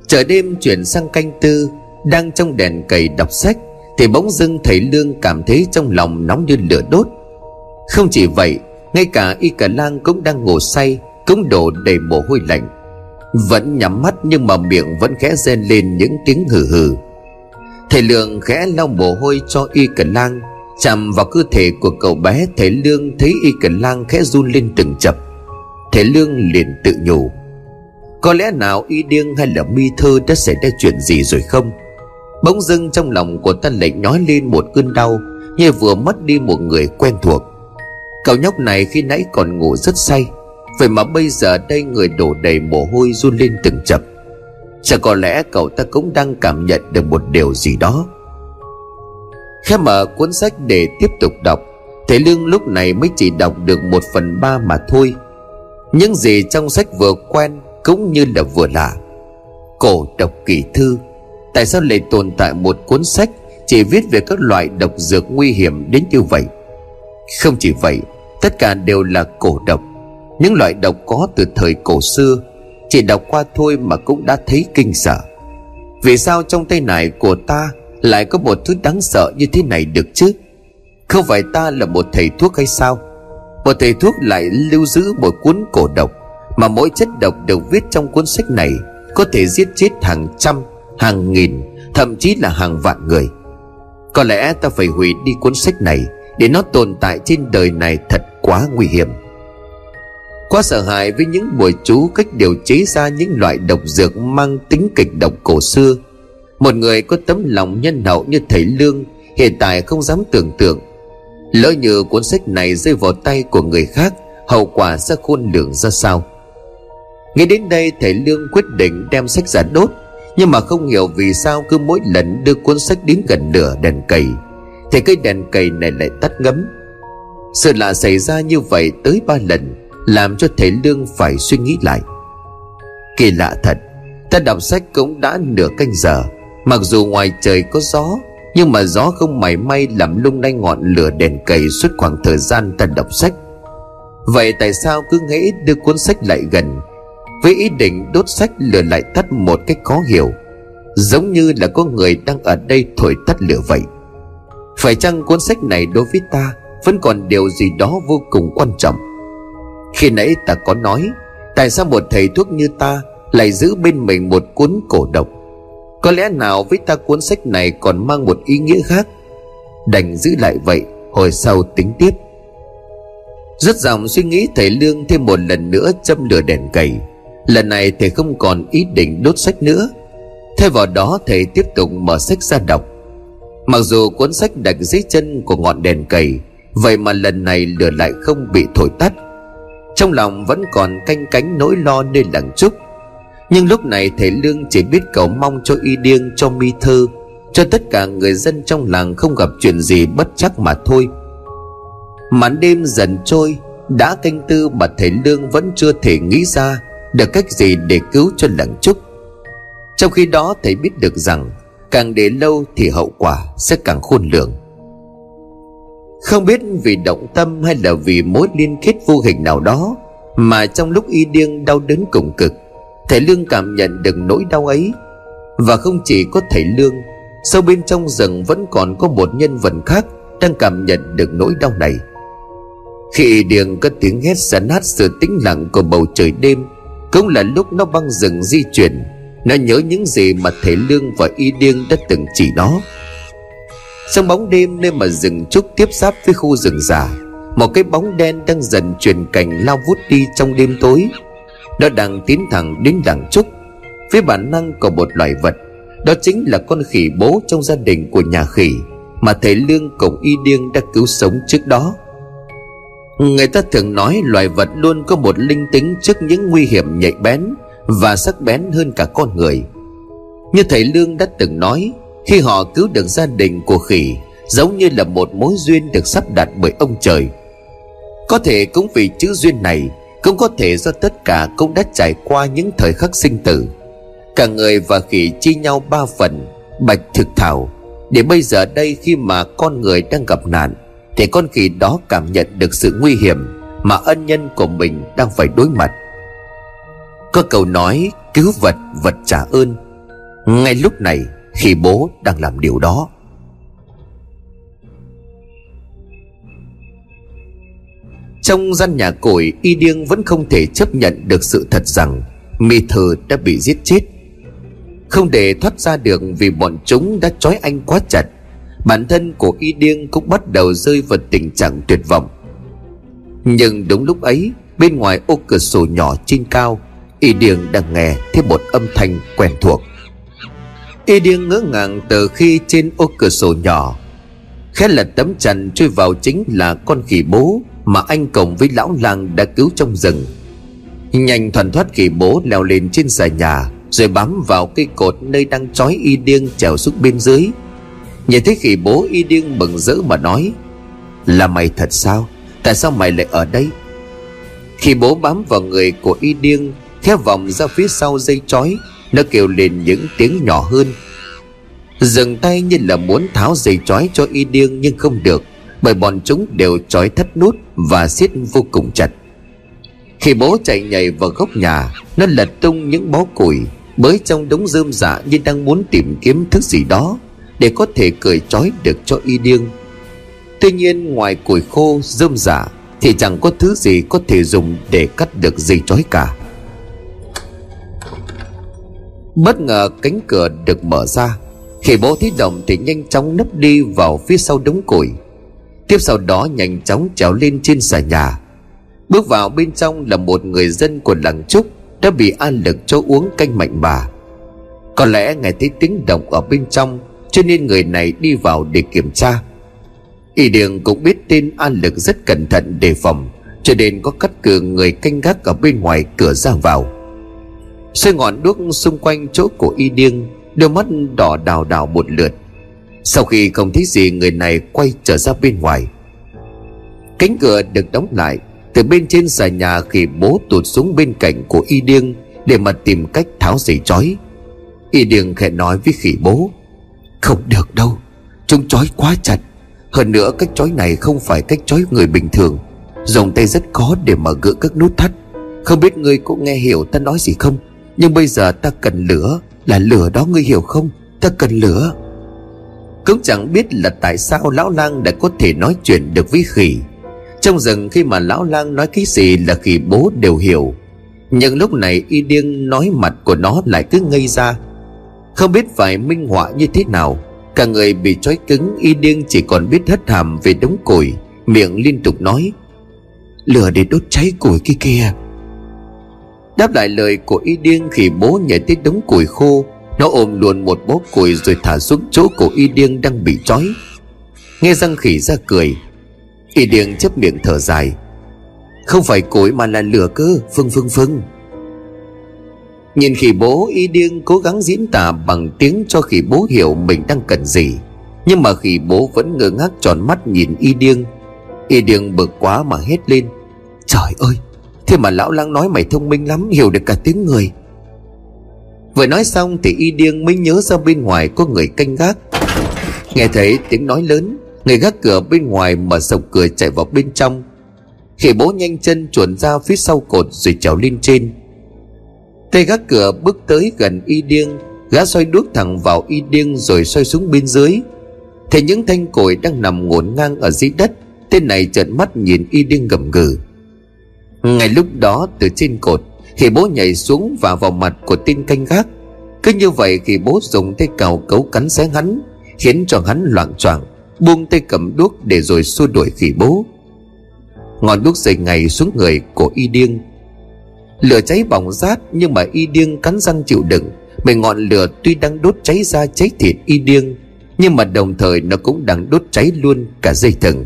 S1: Chợ đêm chuyển sang canh tư, Đang trong đèn cầy đọc sách, Thì bỗng dưng thầy Lương cảm thấy trong lòng nóng như lửa đốt. Không chỉ vậy, Ngay cả y cả lang cũng đang ngủ say, Cũng đổ đầy mồ hôi lạnh. Vẫn nhắm mắt nhưng mà miệng vẫn khẽ rên lên những tiếng hừ hừ. Thầy Lương khẽ lau mồ hôi cho y cả lang, Chạm vào cơ thể của cậu bé Thầy Lương thấy y cả lang khẽ run lên từng chập. Thầy Lương liền tự nhủ có lẽ nào y điên hay là mi thư đã xảy ra chuyện gì rồi không? Bỗng dưng trong lòng của ta lại nhói lên một cơn đau, Như vừa mất đi một người quen thuộc. Cậu nhóc này khi nãy còn ngủ rất say, Vậy mà bây giờ đây người đổ đầy mồ hôi run lên từng chập. Chắc có lẽ cậu ta cũng đang cảm nhận được một điều gì đó. Khẽ mở cuốn sách để tiếp tục đọc, Thế Lương lúc này mới chỉ đọc được một phần ba mà thôi. Những gì trong sách vừa quen cũng như là vừa lạ cổ độc kỳ thư, tại sao lại tồn tại một cuốn sách chỉ viết về các loại độc dược nguy hiểm đến như vậy? Không chỉ vậy, tất cả đều là cổ độc. Những loại độc có từ thời cổ xưa, chỉ đọc qua thôi mà cũng đã thấy kinh sợ. Vì sao trong tay này của ta lại có một thứ đáng sợ như thế này được chứ? Không phải ta là một thầy thuốc hay sao? Một thầy thuốc lại lưu giữ một cuốn cổ độc mà mỗi chất độc được viết trong cuốn sách này có thể giết chết hàng trăm, hàng nghìn, thậm chí là hàng vạn người. Có lẽ ta phải hủy đi cuốn sách này để nó tồn tại trên đời này thật quá nguy hiểm. Quá sợ hãi với những buổi chú cách điều chế ra những loại độc dược mang tính kịch độc cổ xưa. Một người có tấm lòng nhân hậu như thầy lương hiện tại không dám tưởng tượng. Lỡ như cuốn sách này rơi vào tay của người khác, hậu quả sẽ khôn lường ra sao? Nghĩ đến đây, thầy Lương quyết định đem sách ra đốt, Nhưng mà không hiểu vì sao cứ mỗi lần đưa cuốn sách đến gần nửa đèn cầy, Thì cái đèn cầy này lại tắt ngấm. Sự lạ xảy ra như vậy tới ba lần, Làm cho thầy Lương phải suy nghĩ lại. Kỳ lạ thật, Ta đọc sách cũng đã nửa canh giờ, Mặc dù ngoài trời có gió, Nhưng mà gió không mảy may làm lung lay ngọn lửa đèn cầy suốt khoảng thời gian ta đọc sách. Vậy tại sao cứ nghĩ đưa cuốn sách lại gần với ý định đốt sách lửa lại tắt một cách khó hiểu, giống như là có người đang ở đây thổi tắt lửa vậy. Phải chăng cuốn sách này đối với ta vẫn còn điều gì đó vô cùng quan trọng? Khi nãy ta có nói, tại sao một thầy thuốc như ta lại giữ bên mình một cuốn cổ độc? Có lẽ nào với ta cuốn sách này còn mang một ý nghĩa khác? Đành giữ lại vậy, hồi sau tính tiếp. Rất dòng suy nghĩ thầy lương thêm một lần nữa châm lửa đèn cầy Lần này thầy không còn ý định đốt sách nữa. Thay vào đó, thầy tiếp tục mở sách ra đọc. Mặc dù cuốn sách đặt dưới chân của ngọn đèn cầy, Vậy mà lần này lửa lại không bị thổi tắt. Trong lòng vẫn còn canh cánh nỗi lo nơi làng trúc. Nhưng lúc này thầy Lương chỉ biết cầu mong cho y điêng, cho mi thư Cho tất cả người dân trong làng không gặp chuyện gì bất chắc mà thôi. Màn đêm dần trôi, Đã canh tư mà thầy Lương vẫn chưa thể nghĩ ra được cách gì để cứu cho làng trúc? Trong khi đó, thầy biết được rằng càng để lâu thì hậu quả sẽ càng khôn lường. Không biết vì động tâm hay là vì mối liên kết vô hình nào đó mà trong lúc y điên đau đớn cùng cực, thầy lương cảm nhận được nỗi đau ấy. Và không chỉ có thầy lương, sâu bên trong rừng vẫn còn có một nhân vật khác đang cảm nhận được nỗi đau này. Khi y điên có tiếng hét xa nát sự tĩnh lặng của bầu trời đêm cũng là lúc nó băng rừng di chuyển. Nó nhớ những gì mà Thể Lương và Y Điêng đã từng chỉ nó. Trong bóng đêm nơi mà rừng trúc tiếp giáp với khu rừng già, Một cái bóng đen đang dần truyền cảnh lao vút đi trong đêm tối. Nó đang tiến thẳng đến đằng trúc. Với bản năng của một loài vật, Đó chính là con khỉ bố trong gia đình của nhà khỉ Mà thầy Lương cùng Y Điêng đã cứu sống trước đó. Người ta thường nói loài vật luôn có một linh tính trước những nguy hiểm nhạy bén Và sắc bén hơn cả con người. Như thầy Lương đã từng nói, Khi họ cứu được gia đình của khỉ, Giống như là một mối duyên được sắp đặt bởi ông trời. Có thể cũng vì chữ duyên này, Cũng có thể do tất cả cũng đã trải qua những thời khắc sinh tử. Cả người và khỉ chia nhau ba phần, Bạch thực thảo, Để bây giờ đây khi mà con người đang gặp nạn thì con khỉ đó cảm nhận được sự nguy hiểm mà ân nhân của mình đang phải đối mặt. Có câu nói, cứu vật vật trả ơn. Ngay lúc này khi bố đang làm điều đó. Trong gian nhà cổi y điêng vẫn không thể chấp nhận được sự thật rằng mi thơ đã bị giết chết. Không để thoát ra được vì bọn chúng đã trói anh quá chặt bản thân của y điêng cũng bắt đầu rơi vào tình trạng tuyệt vọng. Nhưng đúng lúc ấy, bên ngoài ô cửa sổ nhỏ trên cao, y điêng đang nghe thấy một âm thanh quen thuộc. Y điêng ngỡ ngàng từ khi trên ô cửa sổ nhỏ, khẽ lật tấm chăn chui vào chính là con khỉ bố mà anh cộng với lão lang đã cứu trong rừng. Nhanh thoăn thoát khỉ bố leo lên trên xà nhà, rồi bám vào cây cột nơi đang trói y điêng trèo xuống bên dưới nhìn thấy khỉ bố y điêng mừng rỡ mà nói, là mày thật sao? Tại sao mày lại ở đây? Khi bố bám vào người của y điêng theo vòng ra phía sau dây chói, nó kêu lên những tiếng nhỏ hơn. Dừng tay như là muốn tháo dây chói cho y điêng nhưng không được, bởi bọn chúng đều chói thắt nút và siết vô cùng chặt. Khi bố chạy nhảy vào góc nhà, nó lật tung những bó củi, bới trong đống rơm dạ như đang muốn tìm kiếm thứ gì đó để có thể cởi trói được cho y điêng. Tuy nhiên, ngoài củi khô, rơm giả thì chẳng có thứ gì có thể dùng để cắt được dây trói cả. Bất ngờ cánh cửa được mở ra, khi bố thấy động thì nhanh chóng nấp đi vào phía sau đống củi. Tiếp sau đó nhanh chóng trèo lên trên xà nhà. Bước vào bên trong là một người dân của làng trúc đã bị an lực cho uống canh mạnh bà. Có lẽ nghe thấy tiếng động ở bên trong cho nên người này đi vào để kiểm tra. Y điền cũng biết tên an lực rất cẩn thận đề phòng, cho nên có cắt cử người canh gác ở bên ngoài cửa ra vào. Xoay ngọn đuốc xung quanh chỗ của y điêng đôi mắt đỏ đào đào một lượt. Sau khi không thấy gì, người này quay trở ra bên ngoài. Cánh cửa được đóng lại, từ bên trên xà nhà khi bố tụt xuống bên cạnh của y điêng để mà tìm cách tháo dây chói y điêng khẽ nói với khỉ bố không được đâu. Chúng chói quá chặt. Hơn nữa cách chói này không phải cách chói người bình thường. Dùng tay rất khó để mở gỡ các nút thắt. Không biết ngươi cũng nghe hiểu ta nói gì không? Nhưng bây giờ ta cần lửa. Là lửa đó ngươi hiểu không? Ta cần lửa. Cũng chẳng biết là tại sao lão lang đã có thể nói chuyện được với khỉ. Trong rừng khi mà lão lang nói cái gì là khỉ bố đều hiểu. Nhưng lúc này y điên nói mặt của nó lại cứ ngây ra. Không biết phải minh họa như thế nào. Cả người bị trói cứng, y điên chỉ còn biết hất hàm về đống củi. Miệng liên tục nói Lửa để đốt cháy củi kia kia. Đáp lại lời của y điên khi bố nhảy tới đống củi khô, Nó ôm luôn một bó củi rồi thả xuống chỗ của y điên đang bị trói. Nghe răng khỉ ra cười, Y điên chấp miệng thở dài, Không phải củi mà là lửa cơ Phương phương phương Nhìn khỉ bố y điên cố gắng diễn tả bằng tiếng cho khỉ bố hiểu mình đang cần gì. Nhưng mà khỉ bố vẫn ngơ ngác tròn mắt nhìn y điên. Y điên bực quá mà hét lên. Trời ơi, Thế mà lão lang nói mày thông minh lắm, Hiểu được cả tiếng người. Vừa nói xong thì y điên mới nhớ ra bên ngoài có người canh gác. Nghe thấy tiếng nói lớn, Người gác cửa bên ngoài mở sập cửa chạy vào bên trong. Khi bố nhanh chân chuồn ra phía sau cột rồi trèo lên trên. Tay gác cửa bước tới gần y điêng, Gã xoay đuốc thẳng vào y điêng rồi xoay xuống bên dưới. Thấy những thanh cổi đang nằm ngổn ngang ở dưới đất, Tên này trợn mắt nhìn y điêng gầm gừ. Ngay lúc đó, từ trên cột thì bố nhảy xuống và vào mặt của tên canh gác. Cứ như vậy khi bố dùng tay cào cấu cắn xé hắn, Khiến cho hắn loạn choạng, Buông tay cầm đuốc để rồi xua đuổi khỉ bố. Ngọn đuốc dày ngày xuống người của y điêng Lửa cháy bỏng rát, Nhưng mà y điên cắn răng chịu đựng. Bởi ngọn lửa tuy đang đốt cháy ra cháy thịt y điên Nhưng mà đồng thời nó cũng đang đốt cháy luôn cả dây thừng.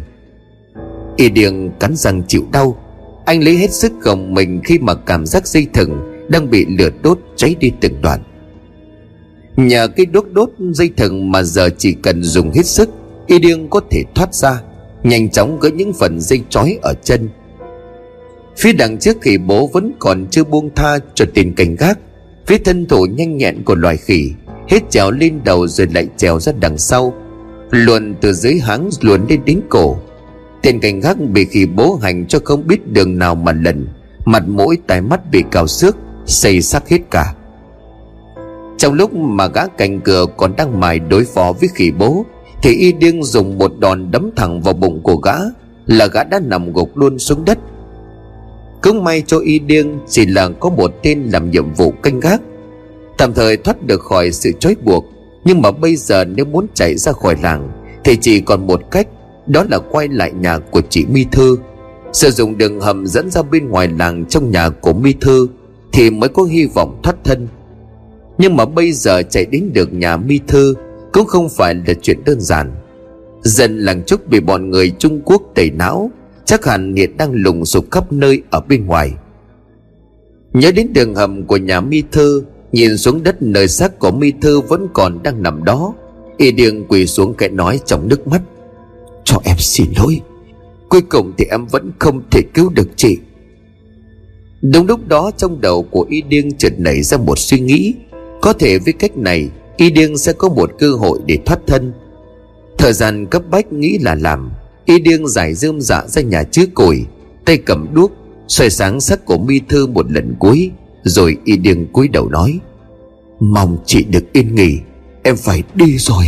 S1: Y điên cắn răng chịu đau. Anh lấy hết sức gồng mình khi mà cảm giác dây thừng Đang bị lửa đốt cháy đi từng đoạn. Nhờ cái đốt đốt dây thừng mà giờ chỉ cần dùng hết sức, Y điên có thể thoát ra, Nhanh chóng gỡ những phần dây chói ở chân. Phía đằng trước khỉ bố vẫn còn chưa buông tha cho tiền cảnh gác. Phía thân thủ nhanh nhẹn của loài khỉ, Hết trèo lên đầu rồi lại trèo ra đằng sau, Luồn từ dưới háng luồn lên đến cổ. Tên cảnh gác bị khỉ bố hành cho không biết đường nào mà lần Mặt mũi, tai mắt bị cào xước, Xây sắc hết cả. Trong lúc mà gã cành cửa còn đang mài đối phó với khỉ bố, Thì y điên dùng một đòn đấm thẳng vào bụng của gã, Là gã đã nằm gục luôn xuống đất. Cũng may cho y điên chỉ là có một tên làm nhiệm vụ canh gác. Tạm thời thoát được khỏi sự trói buộc, Nhưng mà bây giờ nếu muốn chạy ra khỏi làng, Thì chỉ còn một cách, Đó là quay lại nhà của chị Mi Thư. Sử dụng đường hầm dẫn ra bên ngoài làng trong nhà của Mi Thư, Thì mới có hy vọng thoát thân. Nhưng mà bây giờ chạy đến được nhà Mi Thư Cũng không phải là chuyện đơn giản. Dần làng trúc bị bọn người Trung Quốc tẩy não Chắc hẳn hiện đang lùng sục khắp nơi ở bên ngoài. Nhớ đến đường hầm của nhà Mi Thư, Nhìn xuống đất nơi xác của Mi Thư vẫn còn đang nằm đó, Y điên quỳ xuống cái nói trong nước mắt. Cho em xin lỗi, Cuối cùng thì em vẫn không thể cứu được chị. Đúng lúc đó trong đầu của Y Điên chợt nảy ra một suy nghĩ. Có thể với cách này, Y Điên sẽ có một cơ hội để thoát thân. Thời gian cấp bách nghĩ là làm. Y điêng giải rơm dạ ra nhà chứa củi Tay cầm đuốc xoay sáng sắc của mi thư một lần cuối, Rồi Y điêng cúi đầu nói, Mong chị được yên nghỉ, Em phải đi rồi.